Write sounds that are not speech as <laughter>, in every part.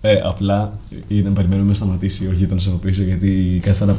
Ε, απλά είναι να περιμένουμε να σταματήσει ο γείτονα από πίσω γιατί κάθε φορά.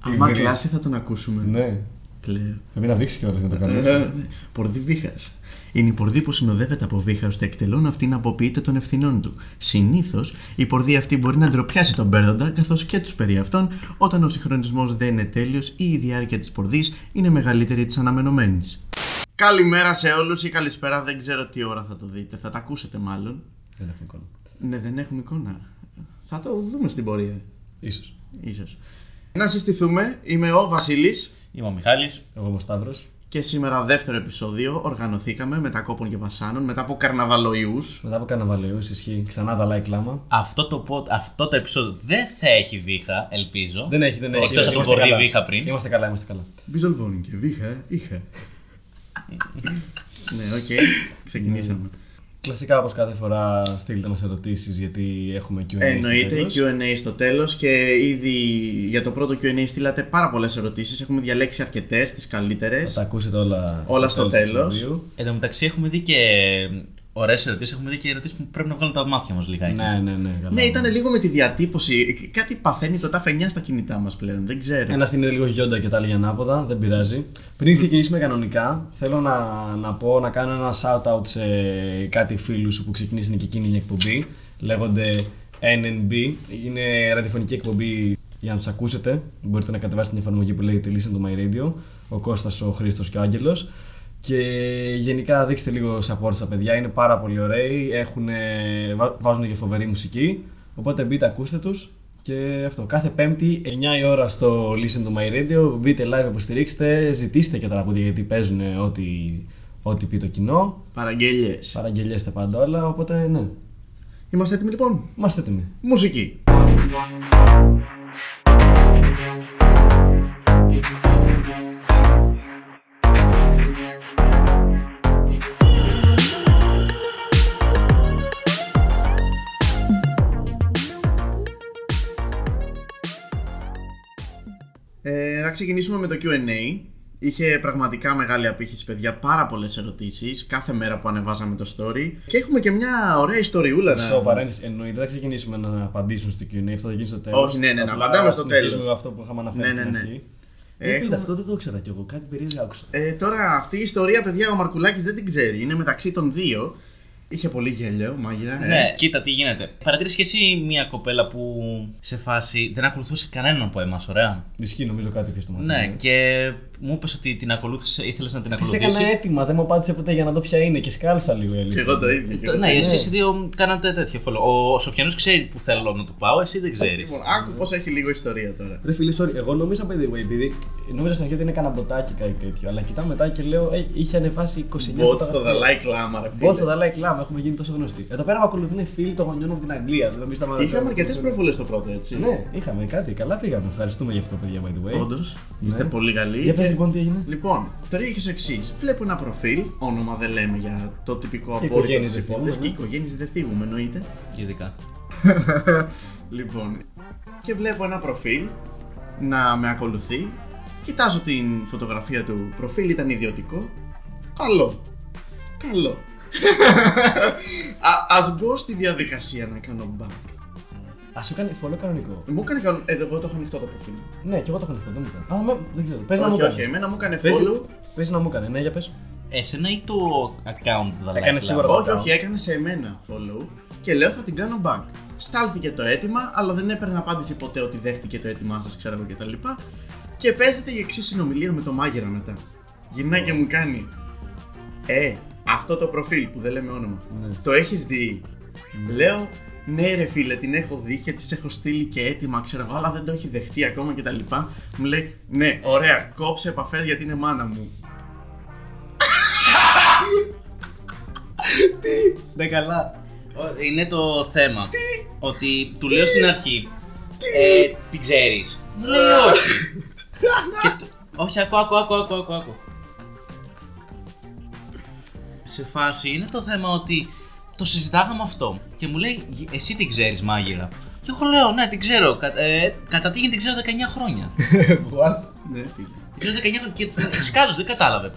Άμα Γυρίζει. κλάσει θα τον ακούσουμε. Ναι, Κλαίω. πρέπει να βήξει κιόλας να το κάνει. Ε, Πορδί βήχας. Είναι η πορδί που συνοδεύεται από βήχας ώστε εκτελών αυτή να αποποιείται των ευθυνών του. Συνήθως η πορδί αυτή μπορεί να ντροπιάσει τον παίρνοντα καθώς και τους περί αυτών όταν ο συγχρονισμός δεν είναι τέλειος ή η διάρκεια της πορδί είναι μεγαλύτερη της αναμενωμένης. Καλημέρα σε όλους ή καλησπέρα, δεν ξέρω τι ώρα θα το δείτε. Θα τα ακούσετε μάλλον. Δεν έχουμε εικόνα. Ναι, δεν έχουμε εικόνα. Θα το δούμε στην πορεία. Ίσως. Ίσως. Να συστηθούμε. Είμαι ο Βασίλης Είμαι ο Μιχάλης. Εγώ είμαι ο Σταύρος. και σήμερα δεύτερο επεισόδιο οργανωθήκαμε μετά κόπων και βασάνων, μετά από καρναβαλοϊούς. Μετά από καναβαλαιού, ισχύει ξανά τα like λάμα. Αυτό το, pod- αυτό το επεισόδιο δεν θα έχει βήχα, ελπίζω. Δεν έχει, δεν έχει. Εκτός από τον Είμαστε Βορρή καλά. βήχα πριν. Είμαστε καλά, είμαστε καλά. Μπιζολβόνι και βήχα, είχα. <laughs> ναι, οκ. Ξεκινήσαμε. Κλασικά όπως κάθε φορά στείλτε μας ερωτήσεις γιατί έχουμε Q&A. Εννοείται στο τέλος. Q&A στο τέλος και ήδη για το πρώτο Q&A στείλατε πάρα πολλές ερωτήσεις. Έχουμε διαλέξει αρκετές, τις Θα καλύτερες. τα ακούσετε όλα, Όλα στο του τέλος. επεισοδίου. Εν τω μεταξύ έχουμε δει και ωραίες ερωτήσεις. Έχουμε δει και ερωτήσεις που πρέπει να βγάλουν τα μάτια μας λιγάκι. Ναι, ναι, ναι. καλά. Ναι, ήταν λίγο με τη διατύπωση. Κάτι παθαίνει το ταυ-θ στα κινητά μας πλέον, δεν ξέρω. Ένα είναι λίγο γιόντα και τα άλλη ανάποδα, δεν πειράζει. Πριν ξεκινήσουμε κανονικά, θέλω να, να πω να κάνω ένα shout out σε κάτι φίλους που ξεκινήσανε και εκείνη η εκπομπή. Λέγονται NNB. Είναι ραδιοφωνική εκπομπή για να τους ακούσετε. Μπορείτε να κατεβάσετε την εφαρμογή που λέγεται Listen to My Radio. Ο Κώστας, ο Χρήστος και ο Άγγελος. Και γενικά δείξτε λίγο support στα παιδιά, είναι πάρα πολύ ωραίοι, έχουν, βάζουν και φοβερή μουσική. Οπότε μπείτε, ακούστε τους και αυτό. Κάθε Πέμπτη, 9 η ώρα στο Listen to My Radio. Μπείτε live, υποστηρίξτε, ζητήστε και τα τραγούδια γιατί παίζουν ό,τι, ό,τι πει το κοινό. Παραγγελίες. Παραγγελιέστε πάντα όλα. Οπότε ναι, Είμαστε έτοιμοι λοιπόν; είμαστε έτοιμοι. Μουσική. Ε, θα ξεκινήσουμε με το Q&A. Είχε πραγματικά μεγάλη απήχηση, παιδιά. Πάρα πολλές ερωτήσεις κάθε μέρα που ανεβάζαμε το story. Και έχουμε και μια ωραία ιστοριούλα να. Στο παρένθεση, εννοείται δεν θα ξεκινήσουμε να απαντήσουμε στο Q&A, αυτό θα γίνει στο τέλος. Όχι, ναι, ναι, να απαντάμε στο τέλος. αυτό που είχαμε αναφέρει Ναι, στην ναι, ναι. αρχή. Ε, Ε, πείτε, έχουμε- αυτό δεν το ήξερα κι εγώ, κάτι περίεργο άκουσα. Ε, τώρα αυτή η ιστορία, παιδιά, ο Μαρκουλάκης δεν την ξέρει. Είναι μεταξύ των δύο. Είχε πολύ γέλιο, μάγειρα. ε. Ναι, κοίτα τι γίνεται. Παρατήρησε και εσύ μια κοπέλα που σε φάση δεν ακολουθούσε κανέναν από εμάς, ωραία; Ισχύει νομίζω κάτι και στο μάτι. Ναι, και μου είπες ότι την ακολούθησε, ήθελες να την Της ακολουθήσεις. έκανα έτοιμα, δεν μου απάντησε ποτέ για να δω ποια είναι και σκάλωσα λίγο η Και αλήθεια. εγώ το ίδιο. και Το- εγώ ναι, το ίδιο. εσείς οι δύο κάνατε τέτοιο follow. Ο Σοφιανός ξέρει που θέλω να του πάω, εσύ δεν ξέρεις. Λοιπόν, άκου πώς έχει λίγο ιστορία τώρα. Ρε φίλε, sorry, εγώ νόμιζα by the way, επειδή νόμιζα στην αρχή ότι είναι κανένα μποτάκι κάτι τέτοιο. Αλλά κοιτάω μετά και λέω, ε, είχε ανεβάσει 29 Μποτ στο φωτογραφίες. Δαλάι Κλάμα, ρε Μποτ στο φίλε. Dalai Lama, έχουμε γίνει τόσο γνωστοί. Εδώ πέρα με ακολουθούν φίλοι των γονιών μου από την Αγγλία. Δηλαδή, εμείς τα- Είχαμε αρκετές προβολές στο πρώτο, έτσι. Ναι, είχαμε κάτι. Καλά πήγαμε. Ευχαριστούμε γι' αυτό, παιδιά, by the way. Όντως, είστε Ναι. πολύ καλοί. Για πες Και- λοιπόν τι έγινε; Λοιπόν, τώρα είχε εξής. Βλέπω ένα προφίλ, όνομα δεν λέμε για το τυπικό Και απόρριτο οικογένειες τη δεν υπόθεση. θίγουμε, Και οικογένειες δεν θίγουμε, εννοείται. Ειδικά. <laughs> Λοιπόν, και βλέπω ένα προφίλ να με ακολουθεί. Κοιτάζω την φωτογραφία του προφίλ, ήταν ιδιωτικό. Καλό. Καλό. <laughs> Α ας μπω στη διαδικασία να κάνω back. Α σου κάνει follow κανονικό. Μου έκανε κανον... Ε, εγώ το έχω ανοιχτό το προφίλ. Ναι, και εγώ το έχω ανοιχτό, δεν μου έκανε. Α, με- δεν ξέρω. Πες να μου όχι, όχι, κάνει. εμένα μου έκανε Πες- follow. Πες να μου έκανε, ναι, για πες. Εσένα ή το account Dalai Έκανε Lama? σίγουρα. Όχι, κάνω. όχι, έκανε σε εμένα follow και λέω θα την κάνω back. Στάλθηκε το αίτημα, αλλά δεν έπαιρνε απάντηση ποτέ ότι δέχτηκε το αίτημά σας, ξέρω εγώ κτλ. Και παίζεται η εξής συνομιλία με το μάγειρα μετά. Γυρνάει και μου κάνει. Ε, αυτό το προφίλ που δεν λέμε όνομα. Ναι. Το έχεις δει; Λέω, ναι, ρε φίλε, την έχω δει και της έχω στείλει και έτοιμα, ξέρω εγώ, αλλά δεν το έχει δεχτεί ακόμα κτλ. Μου λέει, ναι, ωραία, κόψε επαφές γιατί είναι μάνα μου. <laughs> Ναι, καλά. Ο- Είναι το θέμα. Ότι του λέω στην αρχή. Ε, την ξέρεις. Μου λέει όχι. <laughs> Και του- όχι, άκου, άκου, άκου, άκου, άκου, άκου. Σε φάση είναι το θέμα ότι το συζητάγαμε αυτό και μου λέει «Γ- εσύ την ξέρεις μάγειρα. Και εγώ λέω ναι την ξέρω, κα, ε, κατά τύχη την ξέρω 19 χρόνια. <laughs> What? Ναι, φίλε. την ξέρω 19 χρόνια και σκάλος δεν κατάλαβε.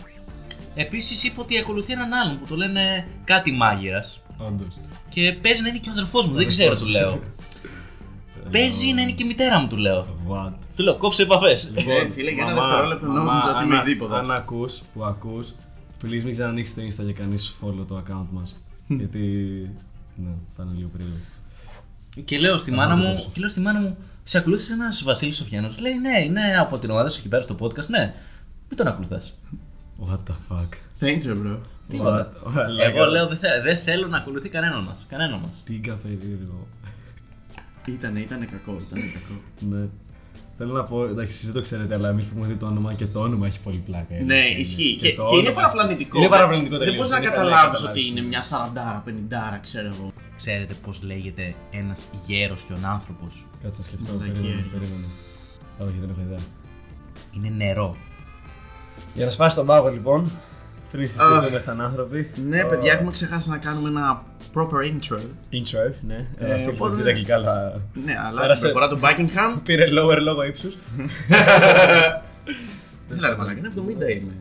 Επίσης είπε ότι ακολουθεί έναν άλλον που το λένε κάτι μάγειρας. Όντως. Και παίζει να είναι και ο αδερφός μου, δεν ξέρω, του λέω. Παίζει να είναι και η μητέρα μου, του λέω. What; Του λέω, κόψε επαφές. Ε, φίλε, για ένα μαμά, δευτερόλεπτο μαμά, νόμιζα ότι είμαι αν- δίποτα. Αν ακούς, που ακούς, please μην ξανανοίξεις το Insta για κανείς follow το account μας. Γιατί, ναι, θα είναι λίγο περίεργο. Και λέω στη Θα μάνα το μου, κόψω. και λέω στη μάνα μου, σε ακολούθησε ένας Βασίλης Σοφιανός. Λέει, ναι, είναι από την ομάδα σου εκεί πέρα στο podcast. Ναι, μην τον ακολουθάς. What the fuck. Thanks, you, bro. Τίποτα. What? <laughs> Εγώ λέω, δεν θε- δεν θέλω να ακολουθεί κανέναν μας. Κανένα μας. Τίγκα περίεργο. Ήτανε, ήτανε κακό, ήτανε κακό. Ναι. Θέλω να πω, εντάξει, εσείς δεν το ξέρετε, αλλά εμείς που έχουμε δει το όνομα και το όνομα έχει πολύ πλάκα. ε. Ναι, Είναι- ισχύει. Και, το και είναι όνομα- παραπλανητικό. Είναι παραπλανητικό Δεν τελείως, μπορείς να είναι καλά καταλάβεις ότι καταλάβεις. είναι μια 40 50 ξέρω εγώ. Ξέρετε πώς λέγεται ένας γέρος και ο άνθρωπος; Κάτσε να σκεφτώ, Μαλακία, περίμενε, ρε. περίμενε. Όχι, δεν έχω ιδέα. Είναι νερό. Για να σπάσει τον πάγο λοιπόν, πριν Α. συζητήσουμε σαν άνθρωποι. Ναι, παιδιά, έχουμε ξεχάσει να κάνουμε ένα proper intro. Intro, ναι. Ε, Ε, οπότε- οπότε... αγγλικά, αλλά Ναι, αλλά Πέρασε. την προφορά του Buckingham. πήρε lower λόγω ύψους. Δεν ξέρω, μαλάκα, είναι 70 είμαι.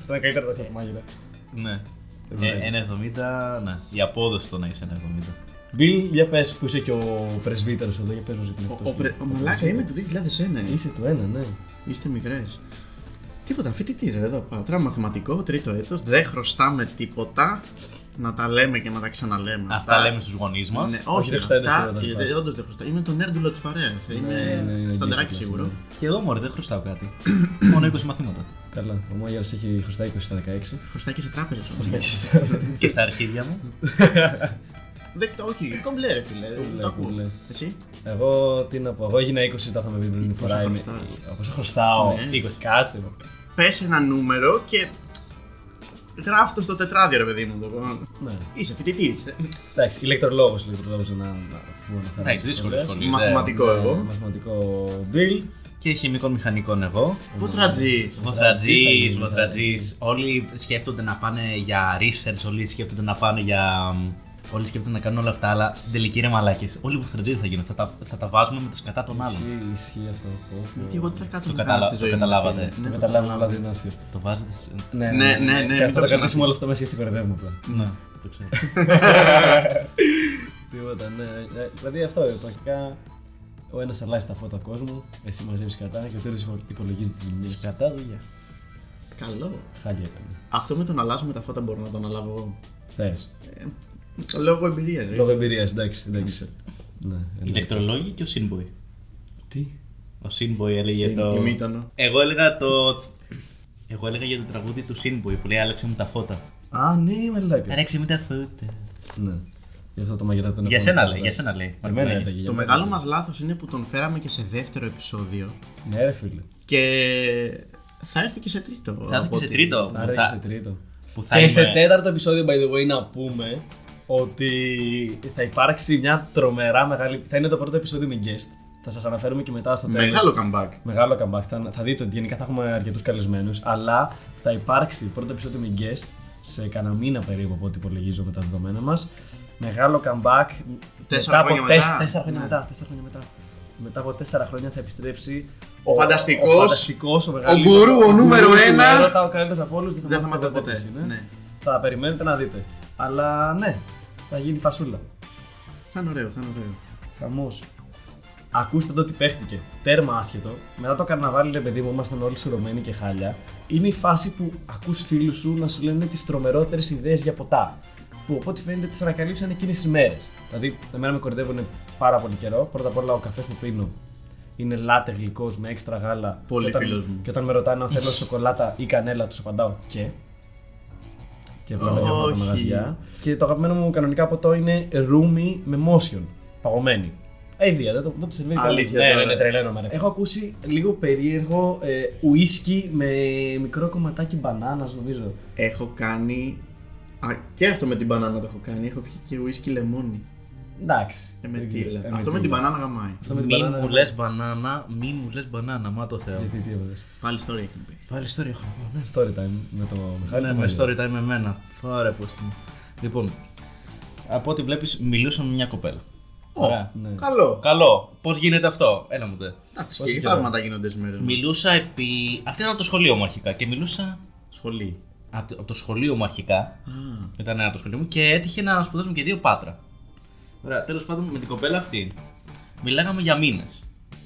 Αυτό είναι καλύτερα τα σε μάγειρα. Ναι. βγάζει. Ε, ένα 70, ναι. Η απόδοση το να είσαι ένα 70. Μπιλ, για πες που είσαι και ο πρεσβύτερος εδώ, για πες μας γιατί είναι Ο, αυτός. ο, πρε- ο μαλάκα είμαι του 2001. ε. Είσαι του ένα, ναι. Είστε μικρές. Τίποτα, φοιτητή ρε εδώ. Πατρά μαθηματικό, τρίτο έτος. Δεν χρωστάμε τίποτα. Να τα λέμε και να τα ξαναλέμε. Αυτά λέμε στους γονείς μας. Ναι, Όχι, όχι, δεν χρωστάει αυτά, τίποτα, ε, σπάσει. όντως δεν χρωστάω. Είμαι το νέρντουλο της παρέας. ναι, Είμαι είναι σταντεράκι γκέι σίγουρο. ναι. Και εδώ μωρέ, δεν χρωστάω κάτι. <coughs> Μόνο 20 μαθήματα. Καλά, ο Μάγερας έχει χρωστάει 20 στα 16. Χρωστάει και σε <laughs> τράπεζες και στα αρχίδια μου. Δέκτο, όχι. Κομπλέ, ρε φίλε. Κομπλέ, Το ακούω. κομπλέ. Εσύ; Εγώ τι να πω, εγώ έγινα 20, το είχαμε πει πριν την φορά. είμαι- χρωστάς; Πόσο χρωστάω. Ναι. 20, κάτσε. Ρε. Πες ένα νούμερο και. Γράφει το στο τετράδιο, ρε παιδί μου. το- Ναι. Είσαι φοιτητή. Εντάξει, ηλεκτρολόγος, ηλεκτρολόγος να, να, αφού αναφέραμε Εντάξει, τις δύσκολη σχολές. σχολή. Μαθηματικό Ναι, εγώ. Μαθηματικό Bill. Και χημικών μηχανικών εγώ. Βοθρατζής. Βοθρατζής, Βοθρατζής, βοθρατζής. Όλοι σκέφτονται να πάνε για research, όλοι σκέφτονται να πάνε για. Όλοι σκέφτονται να κάνουν όλα αυτά, αλλά στην τελική ρε μαλάκες. Όλοι οι βοθρατζοί θα γίνουν. Θα τα, θα τα βάζουμε με τα σκατά των άλλων. Ισχύει, ισχύει αυτό. Πω, πω. Γιατί εγώ δεν θα κάτσω Το να καταλα- κάνω στη το ζωή μου, καταλάβατε. φίλε. Το Ναι, καταλάβουμε, αλλά δεν είναι αστείο. Το βάζετε. σε- Ναι, Ναι, ναι, ναι, Και μην θα το το κρατήσουμε ξαναπείς. όλο αυτό μέσα γιατί κορυδεύουμε απλά. Ναι, <laughs> το ξέρω. <laughs> Τίποτα, ναι. Ε, Δηλαδή αυτό, ε, πρακτικά ο ένας αλλάζει τα φώτα κόσμου, εσύ μαζεύεις κατά και ο τρίτο υπολογίζει τις ζημιές. Σκατά δουλειά. Καλό. Χάλια έκανε. Αυτό με το να αλλάζουμε τα φώτα μπορώ να το αναλάβω εγώ. Θες. Ε, λόγω εμπειρίας. Λόγω εμπειρίας, εντάξει. εντάξει. Ναι, εννοείται. Ηλεκτρολόγοι και ο Sinboy. Τι; Ο Sinboy έλεγε Συν- το. τιμήτανο. Εγώ έλεγα το. Εγώ έλεγα για το τραγούδι του Sinboy που λέει Άλλαξε μου τα φώτα. Α, ναι, μαλάκα. Άλλαξε μου τα φώτα. Ναι. Γι' αυτό το μαγειρά τον Για έχω σένα μάθει. λέει, για σένα λέει. Για μένα Λέγε. έλεγε. για Το μένα μεγάλο έλεγε. μας λάθος είναι που τον φέραμε και σε δεύτερο επεισόδιο Ναι, ρε φίλε. και θα έρθει και σε τρίτο. Θα έρθει από και σε ό,τι- τρίτο. Άρα Που και θα- σε τρίτο. που θα Και σε είμαι- τέταρτο επεισόδιο, by the way, να πούμε ότι θα υπάρξει μια τρομερά μεγάλη. Θα είναι το πρώτο επεισόδιο με guest. Θα σας αναφέρουμε και μετά στο τέλος. Μεγάλο comeback. Μεγάλο comeback. Θα, θα δείτε ότι γενικά θα έχουμε αρκετούς καλεσμένους. Αλλά θα υπάρξει πρώτο επεισόδιο με guest σε κανένα μήνα περίπου από ό,τι υπολογίζω με τα δεδομένα μας. Μεγάλο comeback. Τέσσερα από χρόνια τεσ- μετά. Τέσσερα χρόνια Ναι. μετά. Τέσσερα χρόνια μετά. Μετά από τέσσερα χρόνια θα επιστρέψει Ο φανταστικός, ο, φανταστικός, ο, μεγαλύτερος- γκουρού, ο νούμερο γκουρού του ένα. έρωτα, ο καλύτερος από όλους. Δεν θα μάθετε ποτέ. Ναι. Ναι. Θα περιμένετε να δείτε. Αλλά ναι, θα γίνει φασούλα. Θα είναι ωραίο, θα είναι ωραίο. Χαμός. Ακούστε εδώ τι παίχτηκε. Τέρμα άσχετο. Μετά το καρναβάλι, ρε παιδί μου, ήμασταν όλοι σουρωμένοι και χάλια. Είναι η φάση που ακούς φίλους σου να σου λένε τις τρομερότερες ιδέες για ποτά. Που από ό,τι φαίνεται τις ανακαλύψαν εκείνες τις μέρες. Δηλαδή, εμένα με κορυδεύουν πάρα πολύ καιρό. Πρώτα απ' όλα, ο καφές που πίνω είναι λάτε γλυκός με έξτρα γάλα. Πολύ Και όταν- φίλος μου. Και όταν με ρωτάνε αν θέλω σοκολάτα ή κανέλα, τους απαντάω και. Και απλά με διάφορα τα Όχι. μαγαζιά. Και το αγαπημένο μου κανονικά ποτό είναι ρούμι με motion. Παγωμένη. Αιδία, δεν το, δεν το σερβίρει Αλήθεια Ναι, ναι, τώρα. ναι, τρελαίνω με. Έχω ακούσει λίγο περίεργο ε, ουίσκι με μικρό κομματάκι μπανάνας, νομίζω. Έχω κάνει. Α, και αυτό με την μπανάνα το έχω κάνει. Έχω πιει και ουίσκι λεμόνι. Εντάξει. Ε, με Δεν τίλα. ξέρω. Ε, Αυτό με την μπανάνα γαμάει. Αυτό με την Μη μπανάνα. μου λες μπανάνα, μη μου λες μπανάνα, μα το Θεό. Γιατί τι έβαλες. Πάλι ιστορία έχεις πει. Πάλι ιστορία έχω να πω, ναι. Story time με το Μιχάλη. Ναι, το με Μάριο. story time με εμένα. Ωραία, πώ την. Λοιπόν, από ό,τι βλέπεις, μιλούσα με μια κοπέλα. Ω, Ωραία. ναι. Καλό. Καλό. Πώς γίνεται αυτό, έλα μου τε. Εντάξει, Πόσο και καιρό; θαύματα γίνονται στι μέρε. Μιλούσα επί. Αυτό ήταν το σχολείο μου αρχικά και μιλούσα. Σχολή. από το, από το σχολείο μου αρχικά. Ήταν από το σχολείο μου και έτυχε να σπουδάσουμε και δύο πάτρα. Ωραία, τέλος πάντων με την κοπέλα αυτή μιλάγαμε για μήνες.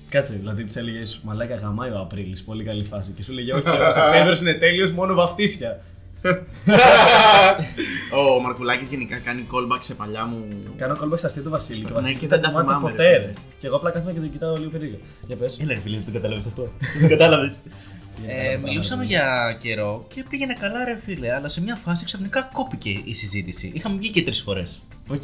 Κάτσε, δηλαδή της έλεγε Μαλάκα γαμάει ο Απρίλης, πολύ καλή φάση. Και σου λέγε Όχι, ο Σεπτέμβριο είναι τέλειος, μόνο βαφτίσια. <laughs> Ο Μαρκουλάκης γενικά κάνει callback σε παλιά μου. Κάνω κόλμπα στα αστεία του Βασίλη. Ναι, Και ο Βασίλης και δεν τα θυμάται θυμάμαι, ποτέ. ρε. ρε. Και εγώ απλά κάθομαι και τον κοιτάω λίγο περίεργα. Για πες. Έλα, ρε φίλε, δεν το κατάλαβες αυτό. Δεν το κατάλαβες. Ε, μιλούσαμε για καιρό και πήγαινε καλά, ρε φίλε, αλλά σε μια φάση ξαφνικά κόπηκε η συζήτηση. Είχαμε βγει και τρεις φορές. Οκ.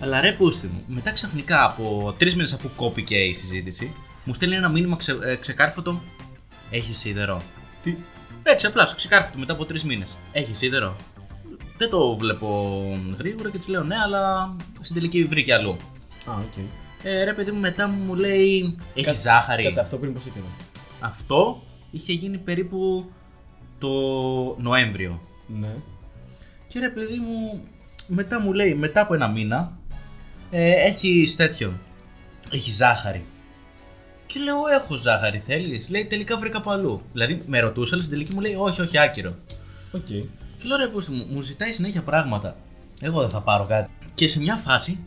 Αλλά ρε πούστη μου, μετά ξαφνικά από τρεις μήνες αφού κόπηκε η συζήτηση, μου στέλνει ένα μήνυμα ξε, ε, ξεκάρφωτο. Έχεις σίδερο. Τι; Έτσι, απλά στο ξεκάρφωτο μετά από τρεις μήνες. Έχεις σίδερο. Δεν το βλέπω γρήγορα και της λέω ναι, αλλά στην τελική βρήκε αλλού. Α, οκ. Ε, ρε παιδί μου, μετά μου λέει Έχεις Κάτσε- ζάχαρη. Κάτσε αυτό πριν πόσο καιρό. Αυτό είχε γίνει περίπου το Νοέμβριο. Ναι. Και ρε παιδί μου, μετά μου λέει, μετά από ένα μήνα, ε, έχει τέτοιο. Έχει ζάχαρη. Και λέω, έχω ζάχαρη, θέλεις; Λέει, τελικά βρήκα από αλλού. Δηλαδή, με ρωτούσε, αλλά στην τελική μου λέει, όχι, όχι, άκυρο. Οκ. Και λέω, ρε πούστη μου, μου ζητάει συνέχεια πράγματα. Εγώ δεν θα πάρω κάτι. Και σε μια φάση,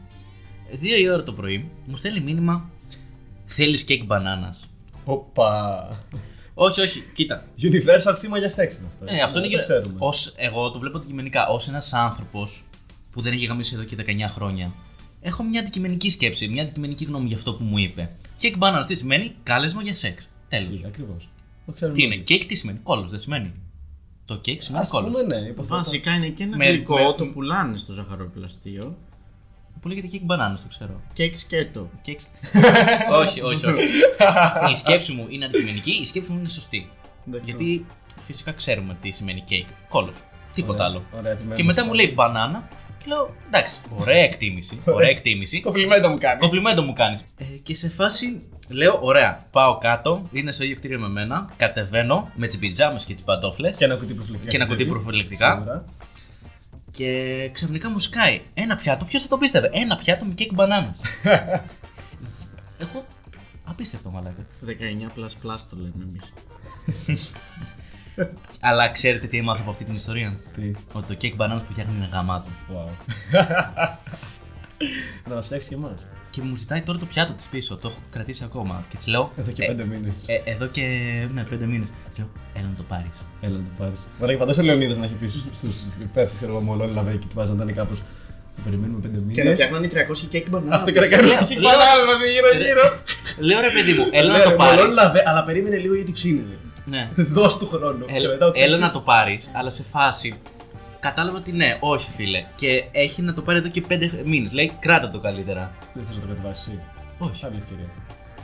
δύο η ώρα το πρωί, μου στέλνει μήνυμα, θέλεις κέικ μπανάνας; Οπα. όχι, όχι, κοίτα. Universal σήμα για σεξ είναι αυτό. Ναι, αυτό είναι το γύρω. ξέρουμε. Ως, εγώ το βλέπω αντικειμενικά. Ω ένας άνθρωπος που δεν έχει γαμίσει εδώ και 19 χρόνια, έχω μια αντικειμενική σκέψη, μια αντικειμενική γνώμη για αυτό που μου είπε. Cake bananas τι σημαίνει; Κάλεσμα για σεξ. Τέλος. Ακριβώς. Το ξέρουμε. Τι είναι, όλοι. cake τι σημαίνει, κόλος δεν σημαίνει; Το cake σημαίνει Ας κόλος. πούμε ναι, υποθέτω. Βασικά είναι και ένα Με- γλυκό, με- το πουλάνε στο ζαχαροπλαστείο. Που λέγεται cake bananas, το ξέρω. Κέικ σκέτο. Cake... <laughs> όχι, όχι, όχι. η σκέψη μου είναι αντικειμενική, η σκέψη μου είναι σωστή. Δεχτώ. Γιατί φυσικά ξέρουμε τι σημαίνει cake. Κόλος. Τίποτα Ωραία, άλλο. ωραία, επιμένω και μετά σε μου αυτό. λέει μπανάνα και λέω εντάξει, ωραία εκτίμηση. <laughs> Ωραία εκτίμηση. Κομπλιμέντο μου κάνεις. Κομπλιμέντο μου κάνεις. Ε, και σε φάση λέω: Ωραία, πάω κάτω, είναι στο ίδιο κτίριο με μένα. Κατεβαίνω με τις πιτζάμες και τις παντόφλες. Και ένα κουτί προφυλακτικά. Και ένα στην κουτί τσέπη. προφυλακτικά. Σίγουρα. Και ξαφνικά μου σκάει ένα πιάτο. Ποιος θα το πίστευε, ένα πιάτο με κέικ μπανάνας. <laughs> Εγώ. Απίστευτο μαλάκα. 19 plus plus το λέμε εμείς. <laughs> Αλλά ξέρετε τι έμαθα από αυτή την ιστορία. Τι. Ότι το κέικ μπανάνα που φτιάχνει είναι γαμάτο. Wow. Να μας φτιάξει και εμάς. Και μου ζητάει τώρα το πιάτο τη πίσω. Το έχω κρατήσει ακόμα. Και τη λέω. Εδώ και «Ε, πέντε μήνες. Ε, εδώ και ναι, πέντε μήνε. Λέω, έλα να το πάρει. Έλα να το πάρεις. Ωραία, και φαντάζομαι ο Λεωνίδας να έχει πει στους- στους πέρσι, ξέρω εγώ, μολόν λαβέ και του βάζαν κάπως. Θα περιμένουμε πέντε Και να μήνες. φτιάχνανε 300 κέικ μπανάνα. Αυτό και να κάνουμε Λέω- και λέω- παράλληλα γύρω γύρω. Λέω ρε παιδί μου, έλα να Λέω, το πάρει. Μολόν λαβέ, αλλά περίμενε λίγο γιατί ψήνεται. Ναι. <laughs> Δώσ' του χρόνο. Και μετά ο Έλα, έλα Τσίτσης- να το πάρεις, αλλά σε φάση. Κατάλαβα ότι ναι, όχι φίλε. Και έχει να το πάρει εδώ και πέντε μήνες. Λέει, κράτα το καλύτερα. Δεν θες να το κατεβάσεις εσύ; Όχι. Άλλη ευκαιρία.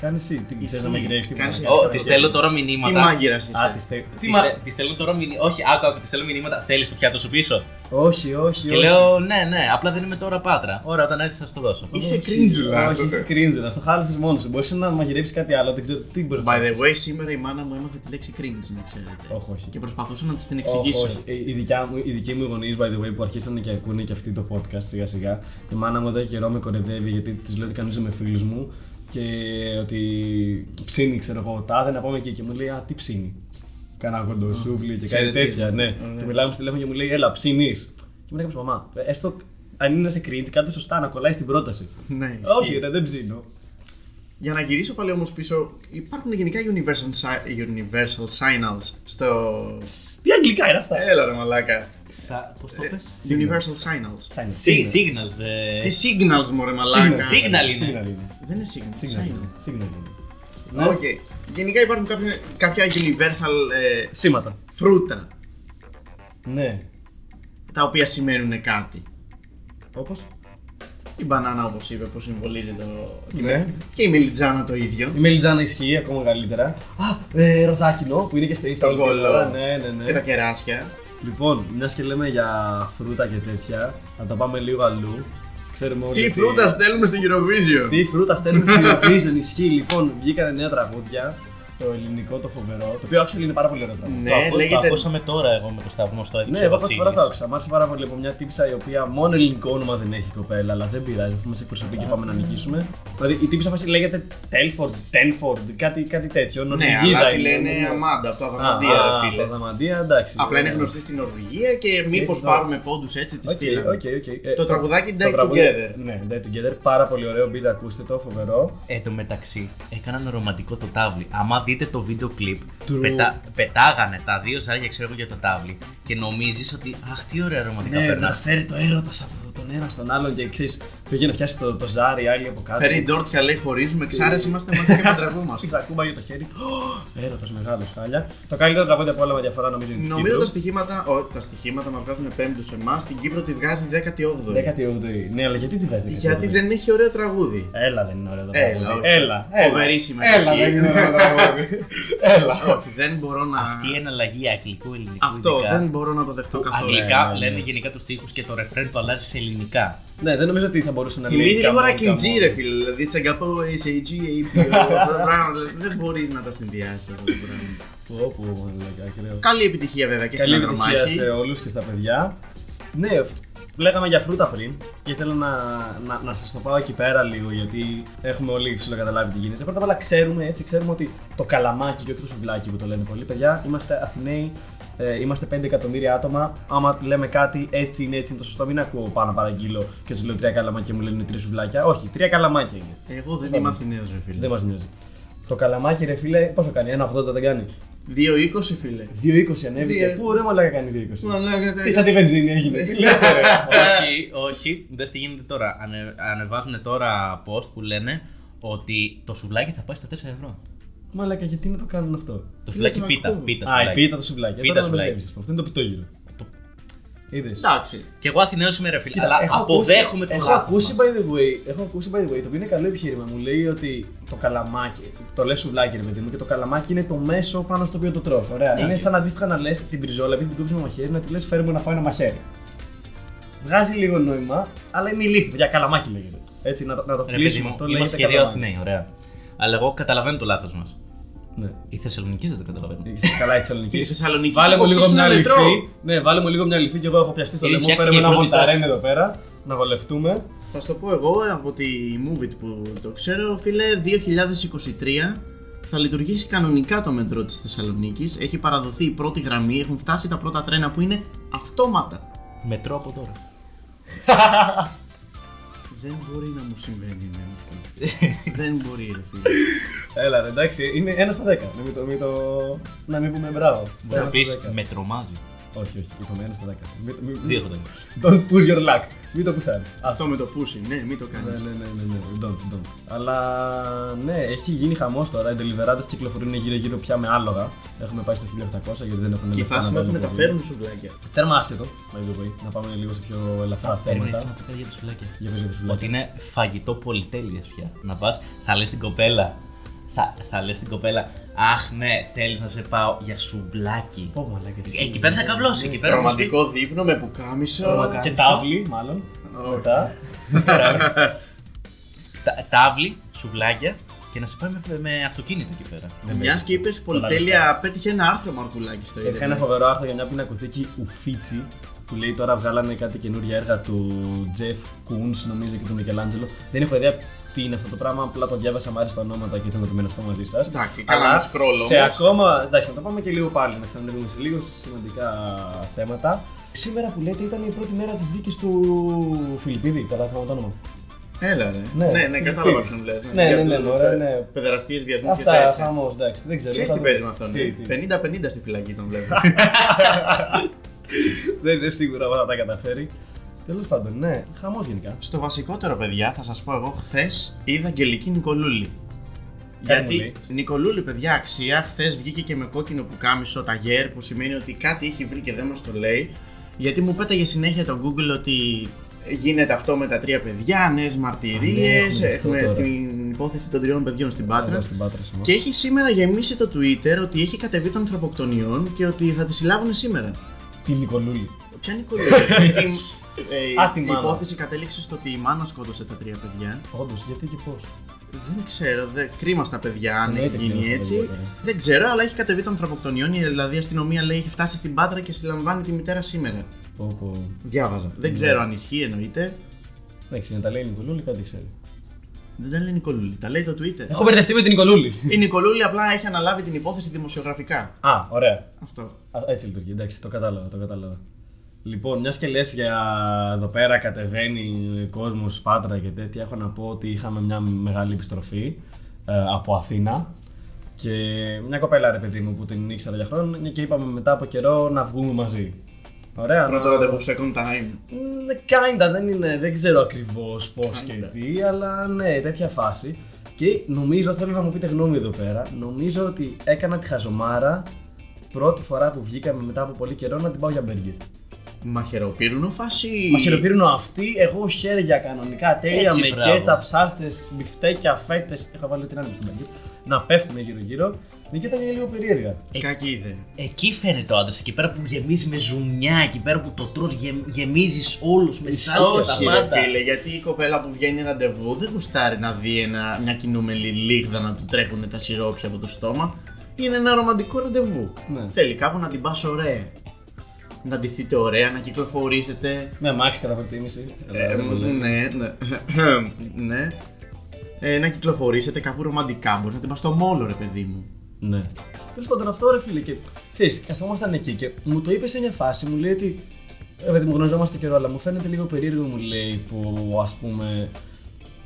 Κάνει εσύ. Τι Ισχύει. θες να μαγειρεύεις την Κάνεις μαγειρεύεις. Ω, της στέλνω τώρα Τι μηνύματα. μάγειρα Α, είσαι. της στε- Της Τι μα. στε- Της στέλνω τώρα μηνύματα. Όχι, άκου, άκου, της στέλνω μηνύματα. Θέλεις το πιάτο σου πίσω; Όχι, όχι. Και όχι. λέω, ναι, ναι, απλά δεν είμαι τώρα πάτρα. Ωραία, όταν έρθεις θα σου το δώσω. Είσαι Όχι, κρίντζουλα. Όχι, είσαι κρίντζουλα. Το χάλασες μόνος σου. Μπορείς να μαγειρεύσει κάτι άλλο. Δεν ξέρω τι μπορείς By the way, σήμερα η μάνα μου έμαθε τη λέξη cringe, να ξέρετε. Όχι, όχι. Και προσπαθούσα να της την Όχι, εξηγήσω. όχι. Ε, Η, δικιά μου, η δική μου γονείς, by the way, που αρχίσανε και ακούνε και αυτοί το podcast σιγά σιγά. Η μάνα μου εδώ και καιρό με κορεδεύει γιατί της λέω ότι κανονίζω με φίλους μου και ότι ψήνει, ξέρω εγώ, τάδε να πάμε εκεί. Και μου λέει, Α, τι ψήνει. Κάνα κοντοσούβλι και κάτι χαιρετίζει. τέτοια, ναι. Και μιλάμε στο τηλέφωνο και μου λέει, Έλα, ψήνεις. Και μου λέει, Μαμά, ε, έστω αν είναι σε cringe, κάτω σωστά να κολλάει στην πρόταση. Ναι, Όχι, ισχύει. ρε, δεν ψήνω. Για να γυρίσω πάλι όμως πίσω, υπάρχουν γενικά universal, si- universal signals στο. Τι αγγλικά είναι αυτά; Έλα ρε μαλάκα. Πώς το πες; Universal signals. Sign- Σι- signal. Signals, ε. Τι signals μου ρε μαλάκα. Signal είναι. Signal είναι. Δεν είναι signal. Signal signal. είναι. Signal είναι. Οκ. Γενικά υπάρχουν κάποια, κάποια universal ε, Σήματα. φρούτα Ναι. τα οποία σημαίνουν κάτι. Όπως; Η μπανάνα όπως είπε που συμβολίζει το. τη Ναι. με- Και η μελιτζάνα το ίδιο. Η μελιτζάνα ισχύει ακόμα καλύτερα. Α, ε, ροδάκινο που είναι και στο Insta. Το όλη την κώλο. ώρα. Ναι, ναι, Και τα ναι. κεράσια. Λοιπόν, μιας και λέμε για φρούτα και τέτοια, να τα πάμε λίγο αλλού. Ξέρουμε όλοι. Τι ότι- φρούτα στέλνουμε στην Eurovision. Τι φρούτα στέλνουμε στην Eurovision, ισχύει. Λοιπόν, βγήκανε νέα τραγούδια. Το ελληνικό το φοβερό. Το οποίο actually είναι πάρα πολύ ωραίο τραγούδι. Ναι, το, ακού- το λέγεται- ακούσαμε τώρα εγώ με το Σταύρο μας το έδειξε Ναι, ο εγώ πρώτη φορά Βασίλης. το άκουσα. Μ' άρεσε πάρα πολύ από μια τύψα η οποία μόνο ελληνικό όνομα δεν έχει η κοπέλα, αλλά δεν πειράζει. Αφού μα εκπροσωπεί και πάμε να νικήσουμε. Δηλαδή η τύψα φάση λέγεται Telford, Tenford, κάτι, κάτι τέτοιο. Ναι, Νορβηγίδα αλλά τη είναι. λένε Ναι. Αμάντα από το Α, Αδαμαντία, α, ρε φίλε. Το Αδαμαντία, εντάξει. Απλά είναι Ναι. γνωστή στην Νορβηγία και μήπως ναι. πάρουμε πόντους έτσι τη Οκ, στείλαμε. οκ, οκ. Ε, Το τραγουδάκι το Die τραγούδι- Together. Ναι, Die Together, πάρα πολύ ωραίο beat, ακούστε το, φοβερό. Εν τω μεταξύ, έκαναν ρομαντικό το τάβλι. Άμα δείτε το βίντεο κλιπ, True. πετά, πετάγανε τα δύο ζάρια, ξέρω εγώ, για το τάβλι και νομίζεις ότι Αχ, τι ωραία ρομαντικά Ναι, περνάς. μεταφέρει το έρωτα από τον ένα στον άλλον και ξέρει, πήγε να πιάσει το, το ζάρι, οι άλλοι από κάτω. Φέρει η έτσι. Ντόρτια λέει χωρίζουμε, εξάρες είμαστε μαζί και <laughs> παντρευόμαστε. Της ακούμπαγε το χέρι. Έρωτας μεγάλος χάλια. Το καλύτερο τραγούδι από όλα με διαφορά νομίζω είναι της Νομίζω Κύπρου. τα στοιχήματα, ο, τα στοιχήματα μα βγάζουν πέμπτου σε εμάς, στην Κύπρο τη βγάζει 18η. 18η. Ναι, αλλά γιατί τη βάζει 18η; Γιατί δεν έχει ωραίο τραγούδι. Έλα, δεν είναι ωραίο το Έλα, τραγούδι. όχι. Έλα, έλα. Φοβερή συμμετοχή. Έλα, δεν είναι ωραίο το τραγούδι. <laughs> Έλα. Όχι, δεν μπορώ να. Αυτή η εναλλαγή αγγλικού-ελληνικού. Αυτό ειδικά, δεν μπορώ να το δεχτώ καθόλου. Αγγλικά Ναι, ναι, ναι. λένε γενικά τους τοίχου και το ρεφρέν το αλλάζει σε ελληνικά. Ναι, δεν νομίζω ότι θα μπορούσε να λέει. Θυμίζει λίγο come on, ρακιντζή, come on. ρε φίλε. Δηλαδή, σε αγαπώ, είσαι η G, <laughs> αυτά τα πράγματα. Δεν μπορείς να τα συνδυάσεις αυτό το πράγμα. Πω, πω, μαλάκα, ακραίο. Καλή επιτυχία βέβαια και στην Καλή επιτυχία Ανδρομάχη. σε όλους και στα παιδιά. Ναι, λέγαμε για φρούτα πριν και ήθελα να, να, να σας το πάω εκεί πέρα λίγο γιατί έχουμε όλοι καταλάβει τι γίνεται. Πρώτα απ' όλα ξέρουμε, έτσι, ξέρουμε ότι το καλαμάκι και όχι το σουβλάκι που το λένε πολλοί παιδιά, είμαστε Αθηναίοι, ε, είμαστε 5 εκατομμύρια άτομα. Άμα λέμε κάτι έτσι είναι, έτσι είναι το σωστό, μην ακούω πάνω να παραγγείλω και τους λέω τρία καλαμάκια και μου λένε τρία σουβλάκια. Όχι, τρία καλαμάκια είναι. Εγώ δεν είμαι Αθηναίος, ρε φίλε. Δεν μας νοιάζει. Το καλαμάκι, ρε φίλε, πόσο κάνει, 1,80 δεν κάνει. 2,20 φίλε. 2,20 ανέβηκε. Δύο- Πού ρε μαλάκα κάνει 2,20. Μαλάκα, Τι σαν τη βενζίνη έγινε. Τι λέτε, ρε. όχι, όχι, δεν τι γίνεται τώρα. Ανε, ανεβάζουν τώρα post που λένε ότι το σουβλάκι θα πάει στα 4 ευρώ. Μαλάκα, γιατί να το κάνουν αυτό; Το σουβλάκι τον πίτα. ακούω; πίτα Α, η σουβλάκι. πίτα το σουβλάκι. Πίτα Τώρα με σουβλάκι. μπερδεύεις. Αυτό είναι το πιτόγυρο. Το- Είδες. Εντάξει. Και εγώ Αθηναίος είμαι ρε φίλε. Κοίτα, αλλά έχω αποδέχομαι ακούσει, το έχω λάθος ακούσει, μας. by the way, έχω ακούσει by the way, το οποίο είναι καλό επιχείρημα. Μου λέει ότι το καλαμάκι, το λες σουβλάκι ρε παιδί μου, και το καλαμάκι είναι το μέσο πάνω στο οποίο το τρως. Ωραία. Ναι. Είναι σαν αντίστοιχα να λες την μπριζόλα, επειδή την κόβει με μαχαίρι, να τη λες φέρει μου να φάω ένα μαχαίρι. Βγάζει λίγο νόημα, αλλά είναι ηλίθιο. Για καλαμάκι λέγεται. Έτσι, να το, να το Ρε παιδί κλείσουμε μου, αυτό. Είμαστε λέγεται και δύο καλαμάκι. Αθηναίοι, ωραία. Αλλά εγώ καταλαβαίνω το λάθος μας. Ναι. Οι Θεσσαλονίκη δεν το καταλαβαίνω. Είσαι καλά η Θεσσαλονίκη. Η Θεσσαλονίκη Βάλε μου έχει λίγο αποκτήσει μια ένα μετρό. λυφή. Ναι, βάλε μου λίγο μια λυφή και εγώ έχω πιαστεί στο Έχει λαιμό. φτιάξει Φέρε μου και ένα πρώτη βολταρέν στάση. εδώ πέρα. Να βολευτούμε. Θα σου το πω εγώ από τη Movit που το ξέρω, φίλε, 2023 θα λειτουργήσει κανονικά το μετρό της Θεσσαλονίκης. Έχει παραδοθεί η πρώτη γραμμή, έχουν φτάσει τα πρώτα τρένα που είναι αυτόματα. Μετρό από τώρα. <laughs> Δεν μπορεί να μου συμβαίνει ναι, αυτό. <laughs> Δεν μπορεί ρε φίλε. Έλα, ρε, εντάξει, είναι ένα στα δέκα. Να μην το. Μην το... Να μην πούμε μπράβο. Μπορεί να Ένα πεις στα δέκα. με τρομάζει. Όχι, όχι, είπαμε ένα στα δέκα. Μην- μην- Δύο στα δέκα. Don't push your luck. Μην το πουσάρει. Αυτό με το pushing, ναι, μην το Ναι, κάνεις. ναι, ναι, ναι, ναι. Don't, don't. Αλλά ναι, έχει γίνει χαμός τώρα. Οι deliverades κυκλοφορούν γύρω-γύρω πια με άλογα. Έχουμε πάει στο 1800 γιατί δεν έχουν Και η λεφτά φάση να είναι ότι βάλουν μεταφέρουν σουβλάκια. πολύ. Τέρμα άσχετο, by the way. Να πάμε λίγο σε πιο ελαφρά Παίρνει θέματα. να πει κάτι για τα σουβλάκια. Για πες για το σουβλάκι. Ότι είναι φαγητό πολυτέλειας πια. Να πας, θα λες την κοπέλα. Θα, θα λες την κοπέλα, Αχ, ναι, θέλεις να σε πάω για σουβλάκι. Πω, μαλάκα, εσύ. Ε, Εκεί πέρα θα καβλώσει. Εκεί πέρα θα σου πει, Ρομαντικό δείπνο με πουκάμισο. Και τάβλη, μάλλον. Μετά. «Τα- Τάβλη, σουβλάκια και να σε πάει με, με αυτοκίνητο εκεί πέρα. Μιας και είπες πολυτέλεια, πέτυχε ένα άρθρο Μαρκουλάκη στο Είχα ένα Ιντερνετ. φοβερό άρθρο για μια πινακοθήκη Ουφίτσι που λέει τώρα βγάλανε κάτι καινούργια έργα του Jeff Koons νομίζω και του Μικελάντζελο. Δεν έχω ιδέα τι είναι αυτό το πράγμα, απλά το διάβασα, μου άρεσε τα ονόματα και ήθελα να το μοιραστώ μαζί σας. Εντάξει, κάναμε scroll σε όμως. ακόμα. Εντάξει, να το πάμε και λίγο πάλι, να ξανανοίγουμε σε λίγο σημαντικά θέματα. Σήμερα που λέτε ήταν η πρώτη μέρα της δίκης του Φιλιππίδη, κατάλαβα το όνομα. Έλα ρε. Ναι, Ναι, ναι, κατάλαβα Φιλιππίδης. ποιον λες. Ναι, ναι, ναι, Για μωρέ, τους, ναι. ε, Παιδεραστίες, βιασμούς και Αυτά, τέτοια. χαμός, εντάξει, δεν ξέρω. Ξέρεις θα τι το- παίζει με αυτόν, Τι, ε; τι. 50-50 στη φυλακή τον βλέπω. <laughs> Δεν είναι σίγουρα αν θα τα καταφέρει. Τέλος πάντων, ναι, χαμός γενικά. Στο βασικότερο, παιδιά, θα σας πω εγώ, χθες είδα Αγγελική Νικολούλη. Κάτι μου Γιατί λέει. Νικολούλη, παιδιά, αξία, χθες βγήκε και με κόκκινο πουκάμισο ταγέρ, που σημαίνει ότι κάτι έχει βρει και δεν μας το λέει. Γιατί μου πέταγε συνέχεια το Google ότι γίνεται αυτό με τα τρία παιδιά, νέες μαρτυρίε. Α, ναι, έχουμε αυτό έχουμε τώρα. την υπόθεση των τριών παιδιών στην Πάτρα. Εδώ στην Πάτρα σήμερα. Και έχει σήμερα γεμίσει το Twitter ότι έχει κατεβεί των ανθρωποκτονιών και ότι θα τη συλλάβουν σήμερα. Τη Νικολούλη. Ποια Νικολούλη; <laughs> η, ε, Α, τη η μάνα. υπόθεση κατέληξε στο ότι η μάνα σκότωσε τα τρία παιδιά. Όντως, γιατί και πώς. Δεν ξέρω, δε... κρίμα στα παιδιά αν Εννοείται έχει γίνει κρίμα στα έτσι. παιδιά τώρα. Δεν ξέρω, αλλά έχει κατεβεί των ανθρωποκτονιών. Δηλαδή η αστυνομία λέει έχει φτάσει στην Πάτρα και συλλαμβάνει τη μητέρα σήμερα. Πω, πω. Διάβαζα. Δεν ξέρω αν ισχύει, εννοείται. Εντάξει, να τα λέει η Νικολούλη, κάτι ξέρει. Δεν τα λέει η Νικολούλη, τα λέει το Twitter. Έχω μπερδευτεί με την Νικολούλη. Η Νικολούλη απλά έχει αναλάβει την υπόθεση δημοσιογραφικά. Α, ωραία. Αυτό. Α, έτσι λειτουργεί, εντάξει, το κατάλαβα, το κατάλαβα. Λοιπόν, μιας και λες για εδώ πέρα κατεβαίνει κόσμος Πάτρα και τέτοια, έχω να πω ότι είχαμε μια μεγάλη επιστροφή ε, από Αθήνα και μια κοπέλα ρε παιδί μου που την ήξερα για χρόνια και είπαμε μετά από καιρό να βγούμε μαζί. Ωραία. Πρώτο να- ραντεβού second time. Ναι, kinda, δεν, είναι, δεν ξέρω ακριβώς πώς και Kinda. τι, αλλά ναι, τέτοια φάση. Και νομίζω, θέλω να μου πείτε γνώμη εδώ πέρα, νομίζω ότι έκανα τη χαζομάρα πρώτη φορά που βγήκαμε μετά από πολύ καιρό να την πάω για μπέργκερ. Μαχαιροπύρουνο φάση. Μαχαιροπύρινο αυτή, εγώ χέρια κανονικά τέλεια Έτσι, με μπράβο. κέτσαπ, σάλτες, μπιφτέκια, φέτες. Είχα βάλει ό,τι να είναι στο μπέργκερ. Να πέφτουν γύρω-γύρω. Δεν ήταν και λίγο περίεργα. Κακή ιδέα. Εκεί φαίνεται ο άντρας, εκεί πέρα που γεμίζει με ζουμιά, εκεί πέρα που το τρως γεμ, γεμίζεις όλους με σάλτσα τα Όχι, ρε πάντα. φίλε, γιατί η κοπέλα που βγαίνει ραντεβού δεν γουστάρει να δει ένα, μια κινούμενη λίγδα να του τρέχουν τα σιρόπια από το στόμα. Είναι ένα ρομαντικό ραντεβού. Ναι. Θέλει κάπου να την πας ωραία. Να ντυθείτε ωραία, να κυκλοφορήσετε. Με αμάξι κατά προτίμηση. Ε, ναι, ναι. <clears throat> ναι. Ε, να κυκλοφορήσετε κάπου ρομαντικά. Μπορείς να την πας στο μόλο, ρε παιδί μου. Ναι. Τέλος πάντων, αυτό ρε φίλε. Και ξέρεις, καθόμασταν εκεί και μου το είπε σε μια φάση, μου λέει ότι. Ε, παιδί μου γνωριζόμαστε καιρό, αλλά μου φαίνεται λίγο περίεργο, μου λέει, που ας πούμε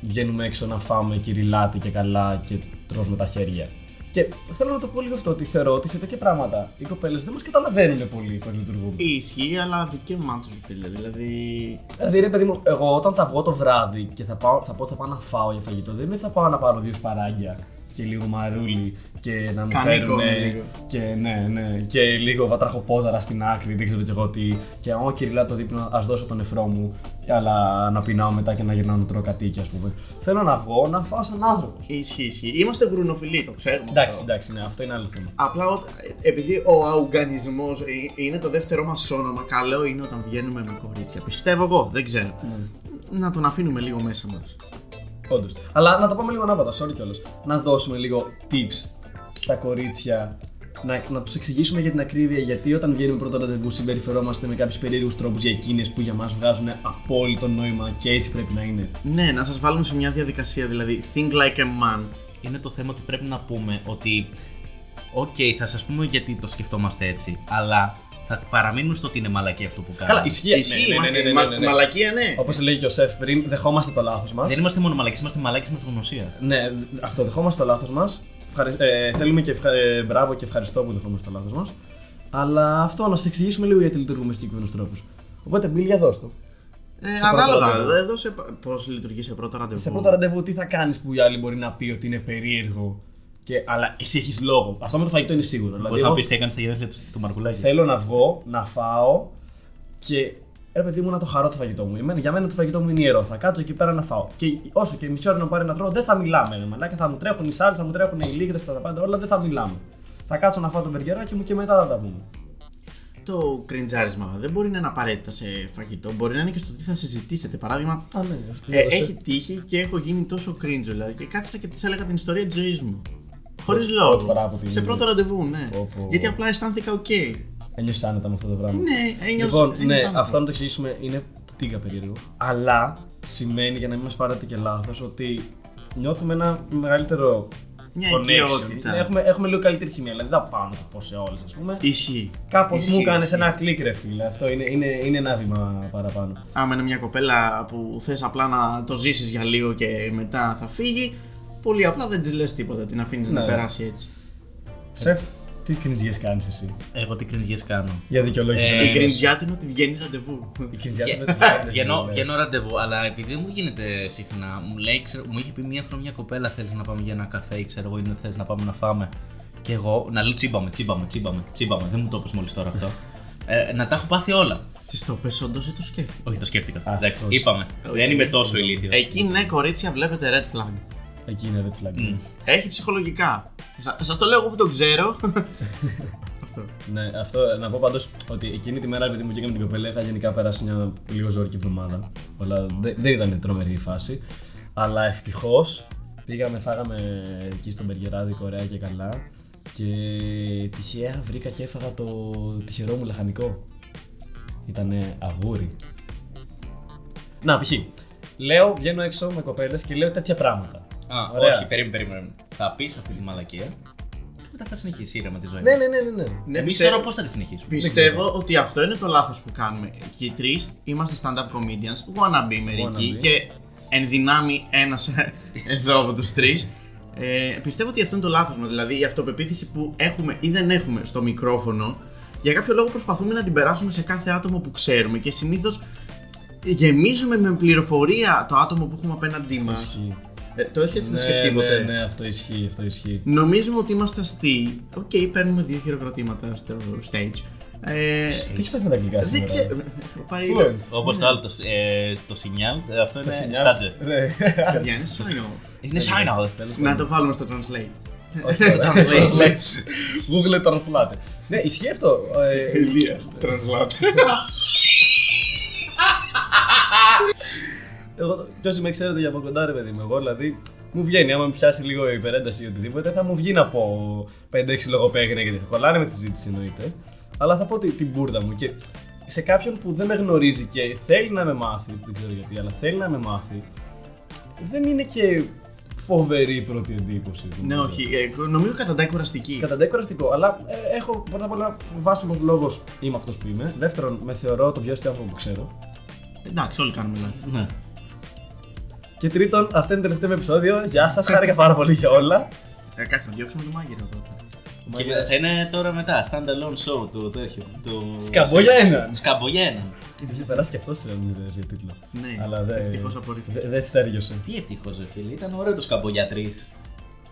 βγαίνουμε έξω να φάμε κυριλάτι και καλά και τρως με τα χέρια. Και θέλω να το πω λίγο αυτό, ότι θεωρώ ότι σε τέτοια πράγματα οι κοπέλες δεν μας καταλαβαίνουν πολύ πώς λειτουργούν. Ισχύει, αλλά δικαίωμά τους, φίλε. Δηλαδή. Δηλαδή, ρε παιδί μου, εγώ όταν θα βγω το βράδυ και θα, πάω, θα πω ότι θα πάω να φάω για φαγητό, δεν είναι θα πάω να πάρω δύο σπαράγγια και λίγο μαρούλι και να μου Κανίκο, φέρουν. λίγο. Και ναι, ναι, και λίγο βατραχοπόδαρα στην άκρη, δεν ξέρω κι εγώ τι. Και αν κυριλά το δείπνο, ας δώσω τον νεφρό μου, αλλά να πεινάω μετά και να γυρνάω να τρώω κατοίκια, ας πούμε. Θέλω να βγω να φάω σαν άνθρωπος. Ισχύει, ισχύει. Είμαστε γουρνοφιλοί, το ξέρουμε. Εντάξει, αυτό. εντάξει, ναι, αυτό είναι άλλο θέμα. Απλά ο- επειδή ο αουγανισμό είναι το δεύτερό μας όνομα, καλό είναι όταν βγαίνουμε με κορίτσια. Πιστεύω εγώ, δεν ξέρω. Να τον αφήνουμε λίγο μέσα μας. Όντως. Αλλά να το πάμε λίγο ανάποδα, sorry κιόλας. Να δώσουμε λίγο tips στα κορίτσια. Να, να τους εξηγήσουμε για την ακρίβεια γιατί όταν βγαίνουμε πρώτο ραντεβού συμπεριφερόμαστε με κάποιους περίεργους τρόπους για εκείνες που για μας βγάζουν απόλυτο νόημα και έτσι πρέπει να είναι. Ναι, να σας βάλουμε σε μια διαδικασία, δηλαδή think like a man. Είναι το θέμα ότι πρέπει να πούμε ότι. Οκ, θα σας πούμε γιατί το σκεφτόμαστε έτσι, αλλά θα παραμείνουμε στο ότι είναι μαλακία αυτό που κάνουμε. Καλά, ισχύει. Ισχύει, μα- μα- μαλακία, ναι. Όπως λέει και ο Σεφ πριν, δεχόμαστε το λάθος μας. Δεν είμαστε μόνο μαλακοί, είμαστε μαλακοί με αυτογνωσία. Ναι, δ- αυτό δεχόμαστε το λάθος μας. Ε, θέλουμε και ευχα... ε, μπράβο και ευχαριστώ που δεχόμαστε το λάθος μας. Αλλά αυτό να σας εξηγήσουμε λίγο γιατί λειτουργούμε με συγκεκριμένους τρόπους. Οπότε, Μπίλ, για δώσ' το. Ε, σε πρώτο ανάλογα, ραντεβού. εδώ σε, πώς λειτουργεί σε πρώτο ραντεβού. Σε πρώτο ραντεβού, τι θα κάνεις που η άλλη μπορεί να πει ότι είναι περίεργο; Και, αλλά εσύ έχεις λόγο. Αυτό με το φαγητό είναι σίγουρο. Πώς Δηλαδή, να εγώ πεις τι έκανες στα γενέθλια του, του Μαρκουλάκη; θέλω να βγω, να φάω και ρε παιδί μου να το χαρώ το φαγητό μου. Εμένα, για μένα το φαγητό μου είναι ιερό. Θα κάτσω εκεί πέρα να φάω. Και όσο και μισή ώρα να πάρει να τρώω, δεν θα μιλάμε. Ρε, μαλάκα, θα μου τρέχουν οι σάλτσες, θα μου τρέχουν οι λίγδες, τα πάντα όλα, δεν θα μιλάμε. Θα κάτσω να φάω το μπεργκεράκι μου και μετά θα τα πούμε. Το κριντζάρισμα δεν μπορεί να είναι απαραίτητα σε φαγητό, μπορεί να είναι και στο τι θα συζητήσετε. Παράδειγμα, Α, ναι, ε, έχει τύχει και έχω γίνει τόσο cringe δηλαδή και κάθισα και της έλεγα την ιστορία της ζωής μου. Χωρίς Πρώτη λόγο. φορά που την- Σε πρώτο ραντεβού, ναι. Πω, πω. Γιατί απλά αισθάνθηκα οκ. Ένιωσες άνετα με αυτό το πράγμα. Ναι, ένιωσα. Λοιπόν, ένιωσα ναι, άνετα. αυτό να το εξηγήσουμε είναι τίγκα περίεργο. Αλλά σημαίνει, για να μην μας πάρετε και λάθος, ότι νιώθουμε ένα μεγαλύτερο Μια connection. οικειότητα. Ναι, Έχουμε, έχουμε λίγο καλύτερη χημία. Δηλαδή δεν θα πάω να το πω σε όλες, ας πούμε. Ισχύει. Κάπως Ισχύει, μου έκανε ισχύει. ένα κλικ, ρε φίλε. Αυτό είναι, είναι, είναι ένα βήμα παραπάνω. Άμα είναι μια κοπέλα που θες απλά να το ζήσεις για λίγο και μετά θα φύγει, πολύ απλά δεν της λες τίποτα. Την αφήνεις να Ναι. περάσει έτσι. Σεφ, τι κριντζιές κάνεις εσύ; Εγώ τι κρινιέ κάνω. Για δικαιολόγηση. Ε, να Η δεις. γκριντζιά του είναι ότι βγαίνει ραντεβού. Η κριντζιά Βγε- του με τη φαίνεται, Βγαίνω, λες. βγαίνω ραντεβού, αλλά επειδή δεν μου γίνεται συχνά, μου λέει, ξέρω, μου είχε πει μία φορά μια κοπέλα: Θέλεις να πάμε για ένα καφέ, ή ξέρω εγώ, ή θες να πάμε να φάμε. Και εγώ να λέω τσίμπαμε, τσίμπαμε, τσίμπαμε, τσίμπαμε. Δεν μου το είπε μόλις τώρα αυτό. Ε, να τα έχω πάθει όλα. Τη το πες, όντως ή το σκέφτηκες; Όχι, το σκέφτηκα. Α, Εντάξει, αυτός. είπαμε. Δεν είμαι τόσο ηλίθιος. Εκεί ναι, κορίτσια, βλέπετε red flag. Εκεί είναι red flag. Έχει ψυχολογικά. Σα το λέω εγώ που το ξέρω. <laughs> Αυτό. Ναι, αυτό να πω πάντως ότι εκείνη τη μέρα επειδή μου βγήκαμε την κοπέλα είχα γενικά περάσει μια λίγο ζώρικη εβδομάδα. Όλα, δεν, δεν ήταν τρομερή η φάση. Αλλά ευτυχώς Πήγαμε, φάγαμε εκεί στον Μπεργεράδικο ωραία και καλά. Και τυχαία βρήκα και έφαγα το τυχερό μου λαχανικό. Ήτανε αγούρι. Να, π.χ. Λέω, βγαίνω έξω με κοπέλες και λέω τέτοια πράγματα. Α, Ωραία. όχι, περίμενε, περίμενε. Θα πεις αυτή τη μαλακία και μετά θα συνεχίσει ήρεμα τη ζωή. Ναι, ναι, ναι, ναι. ναι. Ναι, Εμείς πιστεύω- τώρα πώς θα τη συνεχίσουμε; Πιστεύω ότι αυτό είναι το λάθος που κάνουμε. Και οι τρεις είμαστε stand-up comedians, wannabe μερικοί Wannabe. και εν δυνάμει ένας <laughs> εδώ από τους τρεις. Ε, πιστεύω ότι αυτό είναι το λάθος μας. Δηλαδή η αυτοπεποίθηση που έχουμε ή δεν έχουμε στο μικρόφωνο, για κάποιο λόγο προσπαθούμε να την περάσουμε σε κάθε άτομο που ξέρουμε και συνήθως γεμίζουμε με πληροφορία το άτομο που έχουμε απέναντί μας. Ισχύει. Ε, το έχετε Ναι, σκεφτεί ποτέ; ναι, ναι, αυτό ισχύει, αυτό ισχύει. Νομίζουμε ότι είμαστε αστείοι. Οκ, παίρνουμε δύο χειροκροτήματα στο stage. Ε, Τι έχεις πάθει με τα αγγλικά δεν σήμερα; ξέρω. Έχω Πάει. Fluent. Όπως το άλλο, το, ε, το σινιάλ, ε, αυτό Το είναι σινιάλ. στάντζε. Ναι. Παιδιά, είναι σάινο. Είναι signal. Τέλος Να πάντων. το βάλουμε στο translate. Όχι, <laughs> ωραία. Translate. Google Translate. Ναι, ισχύει αυτό. Ε, Ηλίας, translate. <laughs> Εγώ, κι όσοι με ξέρετε για από κοντά, ρε παιδί μου, εγώ δηλαδή μου βγαίνει. Άμα με πιάσει λίγο η υπερένταση ή οτιδήποτε, θα μου βγει να πω 5-6 λογοπαίγνια γιατί θα κολλάνε με τη ζήτηση εννοείται. Αλλά θα πω τη- την μπουρδα μου και σε κάποιον που δεν με γνωρίζει και θέλει να με μάθει, δεν ξέρω γιατί, αλλά θέλει να με μάθει, δεν είναι και φοβερή η πρώτη εντύπωση. Ναι, όχι. ε, Νομίζω καταντάει κουραστική. Κατά κουραστικό, αλλά ε, έχω πρώτα απ' όλα βάσιμος λόγος είμαι αυτός που είμαι. Δεύτερον, με θεωρώ τον πιο αστείο άνθρωπο που ξέρω. Εντάξει, όλοι κάνουμε λάθη. Ναι. Και τρίτον, αυτό είναι το τελευταίο μου επεισόδιο. Γεια σας, χάρηκα πάρα πολύ για όλα. Ε, Κάτσε να διώξουμε το μάγειρο πρώτα. Και θα είναι τώρα μετά, stand-alone show του τέτοιου. Του... Σκαμπό για έναν. Σκαμπό για έναν. Είχε περάσει και αυτός σε ιδέε για τίτλο. Ναι, Αλλά δεν. ευτυχώς απορρίφθηκε. δε- Δεν στέργιωσε. Τι ευτυχώς, ρε φίλε, ήταν ωραίο το σκαμπό για τρεις.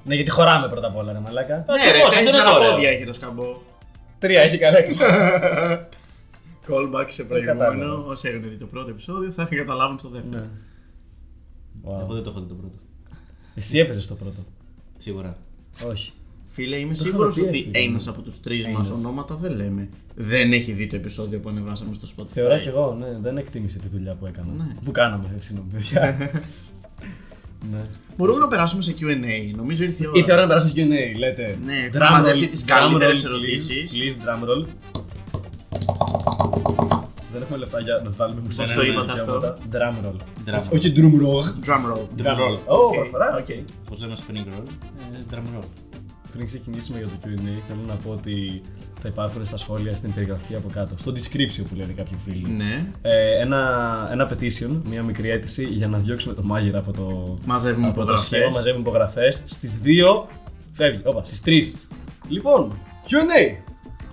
Ναι, γιατί χωράμε πρώτα απ' όλα, ρε Μαλάκα. Ναι, και ρε, εγώ, αυτό τέσσερα είναι ωραίο. πόδια έχει το σκαμπό. Τρία έχει καλά. <laughs> Callback σε κατάλαβα. προηγούμενο. Όσοι έχουν δει το πρώτο επεισόδιο θα καταλάβουν στο δεύτερο. Ναι. Εγώ Wow. δεν το έχω δει το πρώτο. Εσύ έπαιζες το πρώτο. Σίγουρα. Όχι. Φίλε, είμαι Το σίγουρος είχαμε πει, ότι φίλε. ένας από τους τρεις μας Ένας. ονόματα δεν λέμε. Δεν έχει δει το επεισόδιο που ανεβάσαμε στο Spotify. Θεωρώ κι εγώ, ναι, δεν εκτίμησε τη δουλειά που έκανα. Ναι. Που κάναμε, ε, συγγνώμη, παιδιά. <laughs> ναι. Μπορούμε να περάσουμε σε QA. Νομίζω ήρθε η ώρα. Ήρθε η ώρα να περάσουμε στο Q&A, λέτε. Ναι, έχουμε Drum μαζέψει roll, τις drum καλύτερες roll, ερωτήσεις. Please, please, drum roll. Δεν έχουμε λεφτά για να βάλουμε μουσική. Πώς το είπατε αυτό; Drum roll. Drum Όχι- Όχι drum roll. Drum roll. Drum roll. Ω, Οκ. προφορά, οκ. Πώς λέμε spring roll; Ε, drum roll. Πριν ξεκινήσουμε για το Q&A, θέλω να πω ότι θα υπάρχουν στα σχόλια στην περιγραφή από κάτω, στο description που λένε κάποιοι φίλοι. Ναι. Ε, ένα, ένα petition, μια μικρή αίτηση για να διώξουμε το μάγειρα από το, Μαζεύουμε από το υπογραφές. σχήμα. Μαζεύουμε υπογραφές. Στις 2 φεύγει. Όπα, στις 3. Λοιπόν, QA.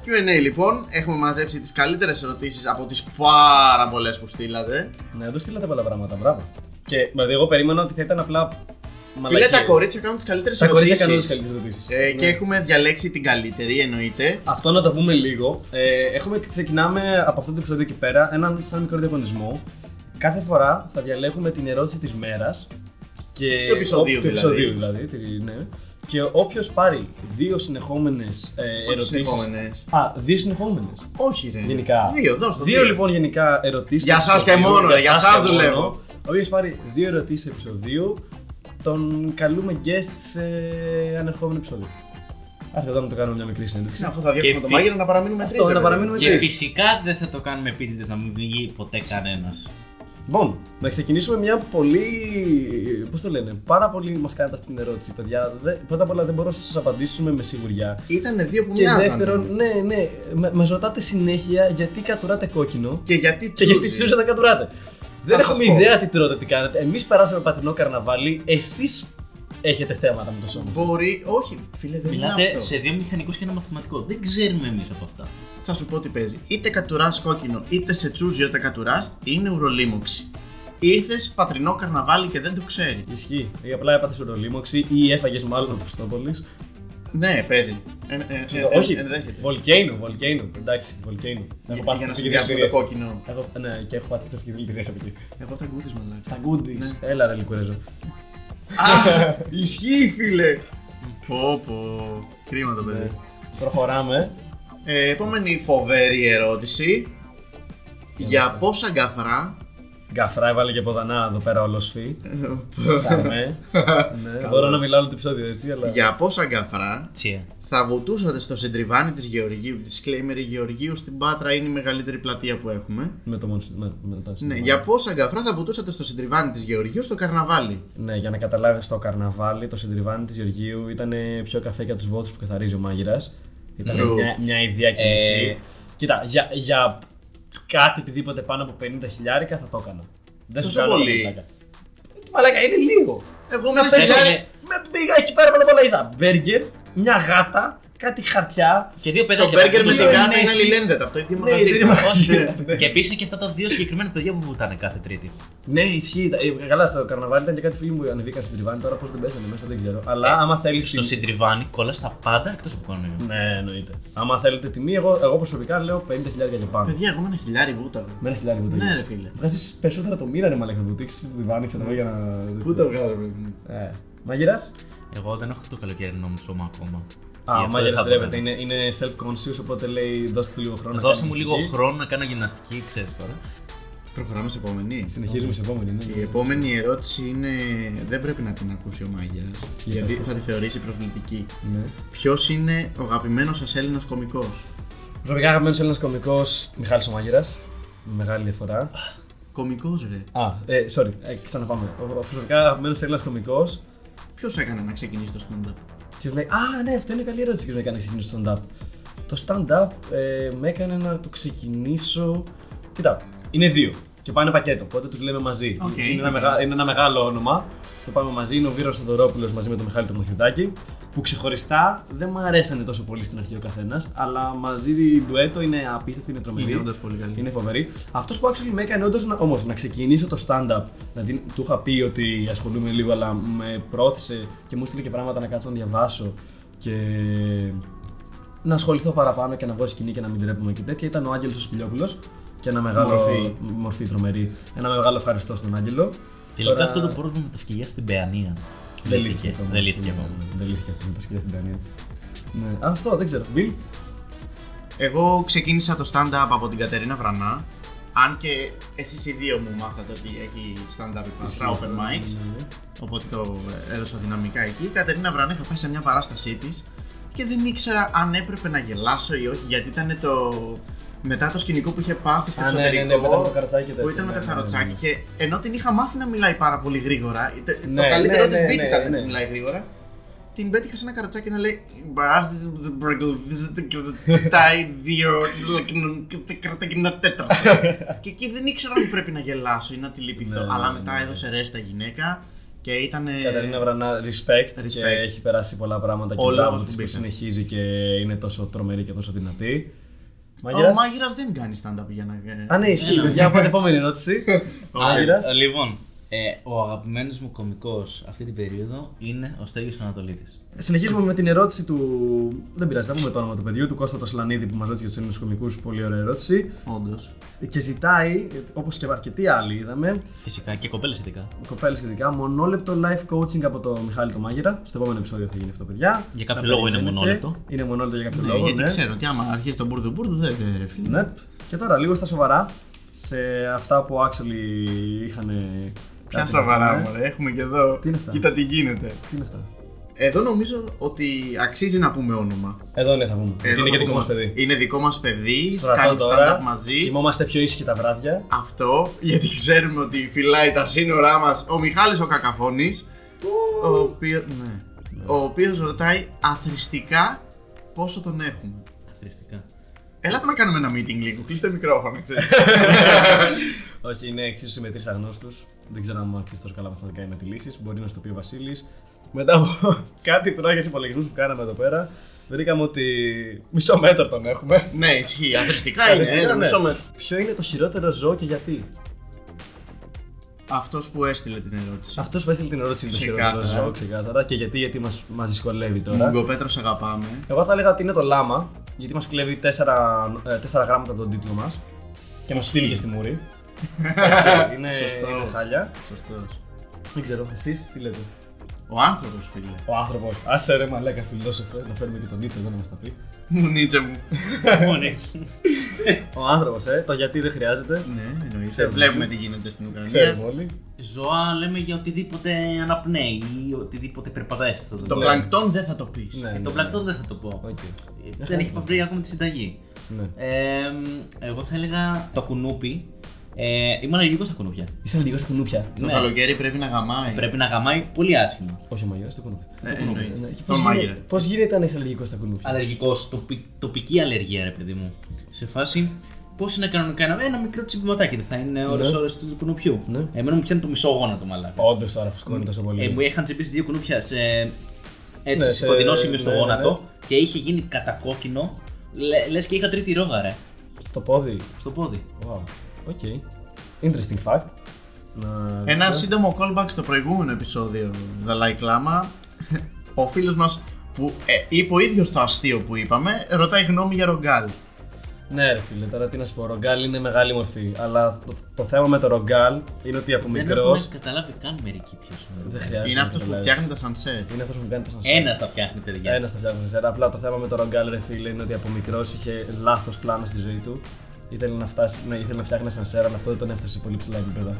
QA λοιπόν, έχουμε μαζέψει τις καλύτερες ερωτήσεις από τις πάρα πολλές που στείλατε. Ναι, δεν στείλατε πολλά πράγματα, μπράβο. Και δηλαδή, εγώ περίμενα ότι θα ήταν απλά. Φίλε, μαλακίες. τα κορίτσια κάνουν τις καλύτερες Τα κορίτσια κάνουν τις ερωτήσεις. καλύτερες ερωτήσεις. Ε, Και έχουμε διαλέξει την καλύτερη, εννοείται. Αυτό να το πούμε λίγο. Ε, έχουμε, ξεκινάμε από αυτό το επεισόδιο και πέρα έναν σαν μικρό διαγωνισμό. Κάθε φορά θα διαλέγουμε την ερώτηση της μέρας. Και... Του επεισοδίου, του δηλαδή. επεισοδίου δηλαδή. τη- ναι. Και όποιος πάρει δύο συνεχόμενες ε, Όχι ερωτήσει. συνεχόμενες. Α, δύο συνεχόμενες. Όχι ρε. Γενικά. Δύο, δώσ' το Δύο λοιπόν γενικά ερωτήσεις. Για σας και μόνο, ρε, για σας δουλεύω. Όποιο πάρει δύο ερωτήσεις επεισοδίου, τον καλούμε guest σε ανερχόμενο επεισόδιο. Άρθε εδώ να το κάνουμε μια μικρή συνέντευξη. Ναι, αφού θα διώξουμε Και το φυσ- μάγειρα να παραμείνουμε Αυτό, τρεις, ρε να παιδί. παραμείνουμε Και τρεις. φυσικά δεν θα το κάνουμε επίτηδες να μην βγει ποτέ κανένας. Λοιπόν, να ξεκινήσουμε μια πολύ. Πώς το λένε, πάρα πολύ μας κάνετε αυτή την ερώτηση, παιδιά. Δε- πρώτα απ' όλα δεν μπορώ να σας απαντήσουμε με σιγουριά. Ήτανε δύο που Και μοιάζανε. δεύτερον, ναι, ναι, με, μας ρωτάτε συνέχεια γιατί κατουράτε κόκκινο Και γιατί και γιατί τσούζι. τσούζα τα κατουράτε. Δεν σας έχουμε πω. ιδέα τι τρώτε, τι κάνετε. Εμείς περάσαμε πατρινό καρναβάλι, εσείς έχετε θέματα με το σώμα. Μπορεί, όχι, φίλε, δεν είναι Μιλάτε αυτό. σε δύο μηχανικούς και ένα μαθηματικό. Δεν ξέρουμε εμείς από αυτά. Θα σου πω τι παίζει. Είτε κατουράς κόκκινο, είτε σε τσούζει όταν κατουράς, είναι ουρολίμωξη. Ήρθες πατρινό καρναβάλι και δεν το ξέρει. Ισχύει. Ή απλά έπαθες ουρολίμωξη ή έφαγες μάλλον από Χριστόπολη. Ναι, παίζει. Ε, ε, ε, ε, Όχι, ενδέχεται. Βολκέινο, Βολκέινο. Εντάξει, Βολκέινο. Για, για να συνδυάσουμε το κόκκινο. Έχω, ναι, και έχω πάθει και το φυγδηλητηρία από εκεί. Εγώ τα γκούτι μαλάκα. Τα goodies. Ναι. Έλα, ρε Λικουρέζο. Α, <laughs> ισχύει φίλε. Πω πω. Κρίμα το παιδί. Ναι. Προχωράμε. Ε, επόμενη φοβερή ερώτηση. Για πόσα γκαφρά; Γκαφρά έβαλε και ποδανά εδώ πέρα ολοσφή. Σαμέ. ναι, μπορώ να μιλάω όλο το επεισόδιο έτσι, αλλά. Για πόσα γκαφρά Τσιέ. θα βουτούσατε στο συντριβάνι της Γεωργίου. Disclaimer: η Γεωργίου στην Πάτρα είναι η μεγαλύτερη πλατεία που έχουμε; Με το μόνο. Με, με τα Ναι, σύνορα. για πόσα γκαφρά θα βουτούσατε στο συντριβάνι της Γεωργίου στο καρναβάλι; Ναι, για να καταλάβεις το καρναβάλι, το συντριβάνι της Γεωργίου ήταν πιο καφέ για τους βόθους που καθαρίζει ο μάγειρας. Ήταν True. μια, μια ιδέα και Ε, μισή. Κοίτα, για, για κάτι οτιδήποτε πάνω από 50 χιλιάρικα θα το έκανα. Δεν σου Τόσο κάνω πολύ. πλάκα. Μαλάκα, είναι λίγο. Εγώ Να με παίζω. χιλιάρι- Με πήγα εκεί πέρα πάνω απ' όλα είδα μπέργκερ, μια γάτα, κάτι χαρτιά. Και δύο Το παιδάκια. μπέργκερ που με τη βουτάνε. γάτα είναι έχεις- αλληλένδετα από το ίδιο Ναι, μαγαζί. το ίδιο μαγαζί. Όχι. Και επίσης και αυτά τα δύο συγκεκριμένα παιδιά που βουτάνε κάθε Τρίτη. Ναι, ισχύει. Ε, Καλά, στο καρναβάλι ήταν και κάτι φίλοι μου που ανεβήκαν στην τριβάνι. Τώρα πώς δεν πέσανε μέσα δεν ξέρω. Αλλά άμα θέλεις. Στο συντριβάνι κολλάς τα πάντα εκτός από κορονοϊό. Ναι, εννοείται. Άμα θέλετε τιμή, εγώ, εγώ προσωπικά λέω 50.000 και πάνω. Παιδιά, εγώ με ένα χιλιάρι βούταγα. Με ένα χιλιάρι που Ναι, ρε φίλε. Βγάζεις περισσότερα το μήνα, ρε Μαλέκα, που τύξει τη διβάνη, ξέρω εγώ, για να. Πού το βγάλω, παιδί μου. Ε. Μαγειράς; Εγώ δεν έχω το καλοκαιρινό μου σώμα ακόμα. Α, Γι' ο αυτό μάγειρα δεν θα ντρέπεται. το Είναι, είναι self-conscious, οπότε λέει δώστε του λίγο χρόνο. να Δώστε κάνει μου λίγο γυμναστική. χρόνο να κάνω γυμναστική, ξέρεις τώρα. Προχωράμε σε επόμενη. Συνεχίζουμε σε επόμενη. Ναι. Η επόμενη ερώτηση είναι. Δεν πρέπει να την ακούσει ο Μάγειρα. Γιατί πες το. θα τη θεωρήσει προσβλητική. Ναι. Ποιος είναι ο αγαπημένος σας Έλληνας κωμικός; Προσωπικά αγαπημένος Έλληνας κωμικός Μιχάλης ο Μάγειρα. Μεγάλη διαφορά. Κωμικός, ρε. Α, ε, sorry, ε, ξαναπάμε. Ο- ο Προσωπικά αγαπημένος Έλληνας κωμικός. Ποιος έκανε να ξεκινήσει το stand-up; Ποιος με... Α, ναι, αυτό είναι καλή ερώτηση. Ποιο με έκανε να ξεκινήσω το stand-up. Το stand-up ε, με έκανε να το ξεκινήσω. Κοίτα, είναι δύο και πάνε πακέτο. Οπότε του λέμε μαζί. Οκ, είναι, ένα οκ. μεγα... είναι ένα μεγάλο όνομα. Το πάμε μαζί. Είναι ο Βύρων Θεοδωρόπουλος μαζί με τον Μιχάλη τον Μαθιωτάκη. Που ξεχωριστά δεν μου αρέσανε τόσο πολύ στην αρχή ο καθένας. Αλλά μαζί ντουέτο είναι απίστευτοι, είναι τρομεροί. Είναι όντως πολύ καλοί. Είναι φοβεροί. Αυτός που actually με έκανε όντως να, όμως, να ξεκινήσω το stand-up. Δηλαδή, του είχα πει ότι ασχολούμαι λίγο, αλλά με προώθησε και μου 'στειλε και πράγματα να κάτσω να διαβάσω και να ασχοληθώ παραπάνω και να βγω σκηνή και να μην τρέπουμε και τέτοια. Ήταν ο Άγγελος ο Σπηλιόπουλος και ένα μεγάλο. Μορφή. μορφή τρομερή. Ένα μεγάλο ευχαριστώ στον Άγγελο. Τελικά Τώρα- αυτό το πρόβλημα με τα σκυλιά στην Παιανία. δεν λύθηκε. ακόμα. Δεν λύθηκε Ναι, ακόμα. Δεν λύθηκε αυτό με τα σκυλιά στην Τανία. Ναι. Αυτό δεν ξέρω. Μπιλ. Εγώ ξεκίνησα το stand-up από την Κατερίνα Βρανά. Αν και εσείς οι δύο μου μάθατε ότι έχει stand-up η Πάτρα, open mics. Ναι. Οπότε το έδωσα δυναμικά εκεί. Η Κατερίνα Βρανά είχα πάει σε μια παράστασή της και δεν ήξερα αν έπρεπε να γελάσω ή όχι, γιατί ήταν το. Μετά το σκηνικό που είχε πάθει στο Α, ναι, ναι, εξωτερικό. ναι, μετά με το καροτσάκι και που τέτοια, ήταν με ναι, το ναι, ναι, καροτσάκι. ναι. Και ενώ την είχα μάθει να μιλάει πάρα πολύ γρήγορα, το, το Ναι, καλύτερο ναι, της ναι, beat ναι, ήταν ναι. να μιλάει γρήγορα. Την πέτυχα σε ένα καροτσάκι να λέει «Μπρας, this is the burgle, this is the tie, the κρατακινά τέταρτα». Και εκεί δεν ήξερα αν πρέπει να γελάσω ή να τη λυπηθώ. Ναι, Αλλά ναι, μετά ναι. έδωσε ρέστα γυναίκα και ήταν. Καταρίνα Βρανά, respect, και Respect. έχει περάσει πολλά πράγματα και Ο μπράβο λόγος της που που μπήκα. συνεχίζει και είναι τόσο τρομερή και τόσο δυνατή. Ο Μάγειρας. μάγειρα δεν κάνεις stand-up για να. Α, ναι, ισχύει. παιδιά, πάμε επόμενη ερώτηση. <laughs> Μάγειρας. Α, Λοιπόν, ε, ο αγαπημένος μου κωμικός αυτή την περίοδο είναι ο Στέγιος Ανατολίτης. Συνεχίζουμε με την ερώτηση του. Δεν πειράζει, θα πούμε το όνομα του παιδιού, του Κώστα το Σλανίδη που μας ρώτησε για τους Έλληνες κομικού. Πολύ ωραία ερώτηση. Όντως. Και ζητάει, όπως και αρκετοί άλλοι είδαμε, Φυσικά και κοπέλες ειδικά. κοπέλες ειδικά, μονόλεπτο live coaching από το Μιχάλη το Μάγειρα. Στο επόμενο επεισόδιο θα γίνει αυτό, παιδιά. Για κάποιο Να λόγο είναι περιμένετε. μονόλεπτο. Είναι μονόλεπτο για κάποιο Ναι, λόγο. γιατί ναι. ξέρω ότι άμα αρχίσει τον μπουρδου μπουρδου δεν δεν, ρε φίλε. Ναι. Και τώρα λίγο στα σοβαρά. Σε αυτά που actually είχαν. Ποια κάτι να σοβαρά, πούνε. μωρέ, έχουμε και εδώ. Τι είναι αυτά; Κοίτα τι γίνεται. Τι είναι αυτά; Εδώ νομίζω ότι αξίζει να πούμε όνομα. Εδώ ναι, θα πούμε. Γιατί Εδώ είναι και θα δικό μας πούμε. παιδί. Είναι δικό μας παιδί, Στρατό κάνει τώρα. stand-up μαζί. Κοιμόμαστε πιο ήσυχοι τα βράδια. Αυτό, γιατί ξέρουμε ότι φυλάει τα σύνορά μας ο Μιχάλης ο Κακαφώνης, ο οποίος, ναι, ο οποίος ρωτάει αθρηστικά πόσο τον έχουμε. Αθρηστικά. Έλατε να κάνουμε ένα meeting λίγο, κλείστε μικρόφωνο, ξέρεις. <laughs> Όχι, είναι εξίσου με τρεις αγνώστους. Δεν ξέρω αν μου αξίζει τόσο καλά μαθηματικά ή να τη λύσει. Μπορεί να στο πει ο Βασίλης. Μετά από <laughs> κάτι πρώτε υπολογισμούς που κάναμε εδώ πέρα, βρήκαμε ότι μισό μέτρο τον έχουμε. ναι, ισχύει, αθρηστικά είναι, Αριστερά, ένα ναι. μισό μέτρο. Ποιο είναι το χειρότερο ζώο και γιατί; Αυτός που έστειλε την ερώτηση. Αυτός που έστειλε την ερώτηση είναι το Ξεκάθαρα. χειρότερο ζώο, ξεκάθαρα. Και γιατί, γιατί μας μας δυσκολεύει τώρα. Μουγκοπέτρο, σε αγαπάμε. Εγώ θα έλεγα ότι είναι το λάμα, γιατί μας κλέβει 4, γράμματα τον τίτλο μας και μας στείλει και στη μούρη. Έτσι, <laughs> είναι, Σωστός. είναι χάλια. Σωστός. Δεν ξέρω, εσείς τι λέτε; Ο άνθρωπος, φίλε. Ο άνθρωπος. Άσε ρε μαλάκα φιλόσοφε, να φέρουμε και τον Νίτσε εδώ να μας τα πει. Μου νίτσε μου. Μόνο έτσι. Ο άνθρωπος, ε, το γιατί δεν χρειάζεται. Ναι, εννοείται. Βλέπουμε τι γίνεται στην Ουκρανία. Ξέρουμε όλοι. Ζωά λέμε για οτιδήποτε αναπνέει ή οτιδήποτε περπατάει σε αυτό το Το τόπο. πλανκτόν δεν θα το πεις. Ναι, Ε, ναι, Το ναι. πλακτόν δεν θα το πω. Οκ. Ε, Δεν έχει βρει ακόμα τη συνταγή. Ναι. Ε, εγώ θα έλεγα το κουνούπι. Ε, είμαι αλλεργικό στα κουνούπια. Είσαι λίγο στα κουνούπια. Το Ναι. καλοκαίρι πρέπει να γαμάει. Πρέπει να γαμάει πολύ άσχημα. Όχι ο μαγειρά, το κουνούπι. Ναι, εννοείται. Ναι, και Το πώς μάγειρα. γίνεται- Πώς γίνεται αν είσαι αλλεργικό στα κουνούπια; Αλλεργικό, τοπι, τοπική αλλεργία, ρε παιδί μου. Σε φάση, πώς είναι κανονικά ένα, ένα μικρό τσιμπηματάκι, δεν θα είναι ώρε Ναι. ώρες του κουνουπιού. Ναι. Εμένα μου πιάνει το μισό γόνατο μαλάκα. Όντως τώρα φουσκώνει τόσο πολύ. Ε, μου είχαν τσιμπήσει δύο κουνούπια σε, έτσι, Ναι, σε σε- κοντινό σημείο στο ναι, ναι, γόνατο ναι. και είχε γίνει κατακόκκινο. Λε λες και είχα τρίτη ρόγα, ρε. Στο πόδι. Στο πόδι. Wow. Οκ. Interesting fact. Να... Ένα σύντομο callback στο προηγούμενο επεισόδιο Δαλάι Κλάμα. Ο φίλος μας που ε, είπε ο ίδιος το αστείο που είπαμε, ρωτάει γνώμη για ρογκάλ. Ναι, ρε φίλε, τώρα τι να σου πω. Ρογκάλ είναι μεγάλη μορφή. Αλλά το, το θέμα με το ρογκάλ είναι ότι από Δεν μικρό. έχουμε καταλάβει καν μερικοί ποιος είναι. Δεν χρειάζεται. Είναι να αυτός που καταλάβεις. φτιάχνει τα ασανσέρ. Είναι αυτός που κάνει το ασανσέρ. Ένας τα φτιάχνει, παιδιά. Ένας τα φτιάχνει ασανσέρ. Απλά το θέμα με το ρογκάλ, ρε φίλε, είναι ότι από μικρός είχε λάθος πλάνο στη ζωή του. Ήθελε να, φτάσει, να, ήθελε να φτιάχνει ασανσέρ, αλλά αυτό δεν τον έφτασε σε πολύ ψηλά επίπεδα.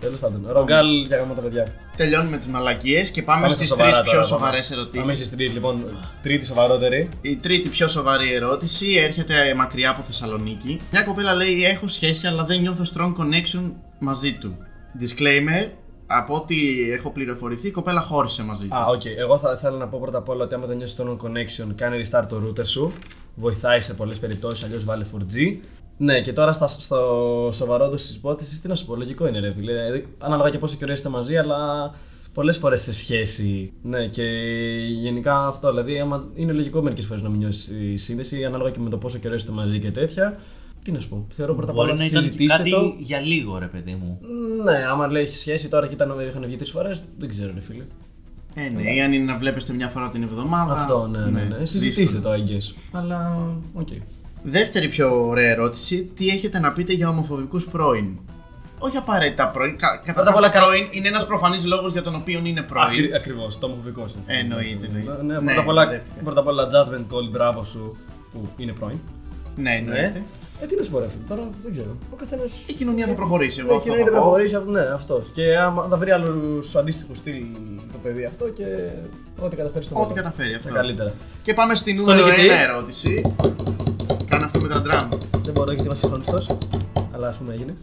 Τέλος πάντων. Ρογκάλ για γάμο τα παιδιά. Τελειώνουμε τις μαλακίες και πάμε, Πάμε στις στα τρεις σοβαρά πιο τώρα, σοβαρές πάμε. Πάμε ερωτήσεις. στις τρίτη, λοιπόν. Τρίτη σοβαρότερη. Η τρίτη πιο σοβαρή ερώτηση έρχεται μακριά από Θεσσαλονίκη. Μια κοπέλα λέει: Έχω σχέση, αλλά δεν νιώθω strong connection μαζί του. Disclaimer: Από ό,τι έχω πληροφορηθεί, η κοπέλα χώρισε μαζί του. Α, οκ. Εγώ θα ήθελα να πω πρώτα απ' όλα ότι άμα δεν νιώσει το connection, κάνει restart το router σου. Βοηθάει σε πολλές περιπτώσεις, αλλιώς βάλε 4G. Ναι, και τώρα στα, στο σοβαρό τη υπόθεση, τι να σου πω, λογικό είναι ρε φίλε. Δηλαδή, ανάλογα και πόσο καιρό είστε μαζί, αλλά πολλές φορές σε σχέση. Ναι, και γενικά αυτό. Δηλαδή, άμα είναι λογικό μερικές φορές να μην νιώσεις η σύνδεση, ανάλογα και με το πόσο καιρό είστε μαζί και τέτοια. Τι να σου πω, θεωρώ πρώτα απ' όλα Μπορεί να ήταν και συζητήστε κάτι το. για λίγο, ρε παιδί μου. Ναι, άμα λέει έχει σχέση τώρα και ήταν είχαν βγει τρεις φορές, δεν ξέρω, ρε φίλε. Ε, ναι, ή αν είναι να βλέπεστε μια φορά την εβδομάδα. Αυτό, ναι, ναι. ναι. Συζητήστε δύσκολο. το, I guess. Αλλά, οκ. Δεύτερη πιο ωραία ερώτηση: Τι έχετε να πείτε για ομοφοβικούς πρώην; Όχι απαραίτητα πρώην. Κα, Πρώτα απ' Καταρχά, όλα, το πρώην είναι ένας προφανής λόγος για τον οποίο είναι πρώην. Ακρι, Ακριβώς, το ομοφοβικός είναι. Εννοείται, εννοείται. Ναι, Ναι, πρώτα, απ' όλα, δέχτηκα. πρώτα απ' όλα, judgment call, μπράβο σου, που είναι πρώην. Ναι, εννοείται. Ε, τι να σου πω, ρε φίλε, τώρα δεν ξέρω. Ο καθένας. Η κοινωνία θα προχωρήσει. Εγώ Ναι, αυτό και να θα πω. προχωρήσει, αυτό- ναι, αυτός. Και άμα θα βρει άλλους αντίστοιχους στυλ το παιδί αυτό και ό,τι καταφέρει στο Ό,τι μέλλον. καταφέρει Τα αυτό. καλύτερα. Και πάμε στη νούμερο νικητή. 1 ερώτηση. Κάνε αυτό με τα drum. Δεν μπορώ γιατί είμαι συγχρονιστό, αλλά ας πούμε έγινε.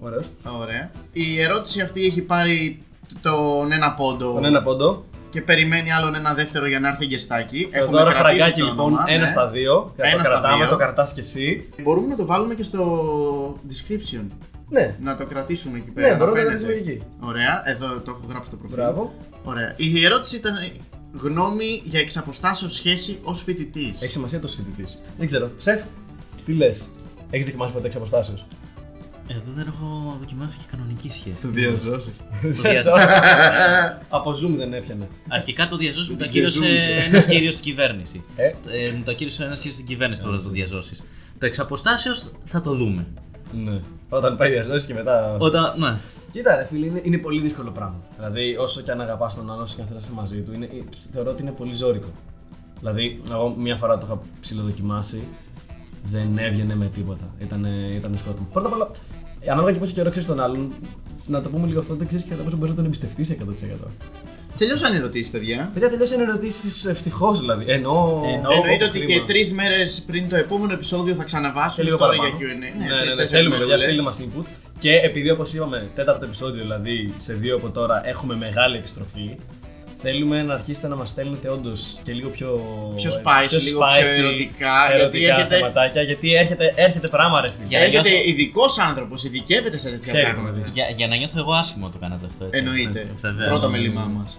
Ωραίος. Ωραία. Η ερώτηση αυτή έχει πάρει τον ένα πόντο Τον ένα πόντο. και περιμένει άλλον ένα δεύτερο για να έρθει γεστάκι. Θεοδόρα κρατήσει Φραγκάκη το λοιπόν, όνομα, ένα ναι. στα δύο. Ένα το στα κρατάμε, δύο. το κρατάς κι εσύ. Μπορούμε να το βάλουμε και στο description. Ναι, Να το κρατήσουμε εκεί πέρα. ναι, να μπορώ να το φαίνεται. κρατήσω εκεί. Ωραία, εδώ το έχω γράψει το προφίλ. Μπράβο. Ωραία. Η ερώτηση ήταν γνώμη για εξαποστάσεως σχέση ως φοιτητής. Έχει σημασία το φοιτητής. Δεν ξέρω. Σεφ, τι λες; Έχεις δοκιμάσει ποτέ εξ αποστάσεω. Εδώ δεν έχω δοκιμάσει και κανονική σχέση. διαζώσει. Το διαζώσει. Από Zoom δεν έπιανε. Αρχικά το διαζώσεις μου το Το ακύρωσε διαζούσε. ένας κύριος στην κυβέρνηση. Ε; Ε, μου το ακύρωσε ένας κύριος στην κυβέρνηση τώρα το διαζώσεις. Το εξ αποστάσεως θα το δούμε. Ναι. Όταν πάει διαζώσεις και μετά. Όταν. Ναι. Κοίτα, ρε φίλε, είναι, είναι πολύ δύσκολο πράγμα. Δηλαδή, όσο και αν αγαπάς τον άλλον, όσο και αν θέλει να είσαι μαζί του, είναι, ε, θεωρώ ότι είναι πολύ ζώρικο. Δηλαδή, εγώ μία φορά το είχα ψηλοδοκιμάσει, δεν έβγαινε με τίποτα. Ήταν, ήταν σκότωμα. Πρώτα απ' όλα, ανάλογα και πόσο καιρό ξέρεις τον άλλον, να το πούμε λίγο αυτό, δεν ξέρεις κατά πόσο μπορείς να τον εμπιστευτείς 100%. Τελειώσαν οι ερωτήσεις, παιδιά. Παιδιά, τελειώσαν οι ερωτήσεις ευτυχώς δηλαδή. Εννοώ. Εννοώ. Εννοείται ότι κρίμα. και τρεις μέρες πριν το επόμενο επεισόδιο θα Και ξαναβάσουμε λίγο τώρα για παραπάνω. QA. Ναι, τρεις, ναι, ναι, τέσσερις θέλουμε παιδιά, μέρες. στείλτε μας input. Και επειδή όπως είπαμε, τέταρτο επεισόδιο δηλαδή, σε δύο από τώρα έχουμε μεγάλη επιστροφή. Θέλουμε να αρχίσετε να μας στέλνετε όντως και λίγο πιο. Πιο spicy, λίγο πιο ερωτικά, γιατί ερωτικά έχετε- θεματάκια. Γιατί έρχεται, έρχεται πράγμα, ρε φίλε. Για- Έρχεται νιώθω- ειδικός άνθρωπος, ειδικεύεται σε τέτοια Ξέρει, πράγματα. δηλαδή. Για, για να νιώθω εγώ άσχημο το κάνατε αυτό. Έτσι. Εννοείται. Ε, βεβαίως. Πρώτο μέλημά μας.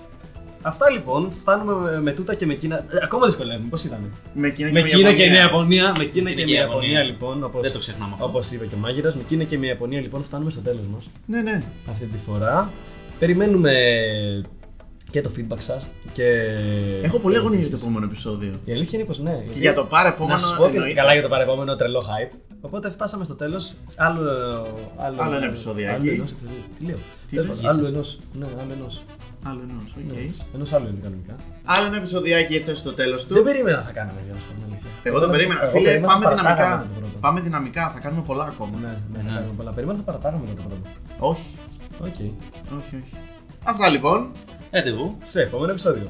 Αυτά λοιπόν, φτάνουμε με, με τούτα και με Κίνα. Ε, ακόμα δυσκολεύουμε, πώς ήταν; Με Κίνα Με και Κίνα και Ιαπωνία. με Ιαπωνία. Με Κίνα Με και και με Ιαπωνία. Ιαπωνία λοιπόν. Όπως, Δεν το ξεχνάμε αυτό. Όπως είπε και ο Μάγειρας, με Κίνα και με Ιαπωνία λοιπόν φτάνουμε στο τέλος μας. Ναι, ναι. αυτή τη φορά. Περιμένουμε και το feedback σας και... Έχω πολύ αγωνία για το επόμενο επεισόδιο. Η αλήθεια είναι πως ναι. Και για το παρεπόμενο. Να σου πω ότι εννοείται. καλά για το παρεπόμενο τρελό hype. Οπότε φτάσαμε στο τέλος. Άλλο, άλλο, Άλλο ένα επεισοδιάκι. Άλλο ενός επεισοδίου. Τι λέω. Τι Τέλος λες, πάντων, Άλλο γίτσες. ενός. Ναι, άλλο ενός. Άλλο ενός. οκ. Ενός άλλου είναι κανονικά. Άλλο ένα επεισοδιάκι έφτασε στο τέλος του. Δεν περίμενα να θα κάναμε για να σου πω την αλήθεια. Εγώ το περίμενα. εγώ Φίλε, περίμενα πάμε θα παρατάγαμε δυναμικά. το πρώτο. Πάμε δυναμικά, θα κάνουμε πολλά ακόμα. Ναι, ναι, θα κάνουμε πολλά. Περίμενα θα παρατάγαμε το πρώτο. Όχι, Οκ. όχι, όχι. Αυτά λοιπόν. Ραντεβού. Σε επόμενο επεισόδιο.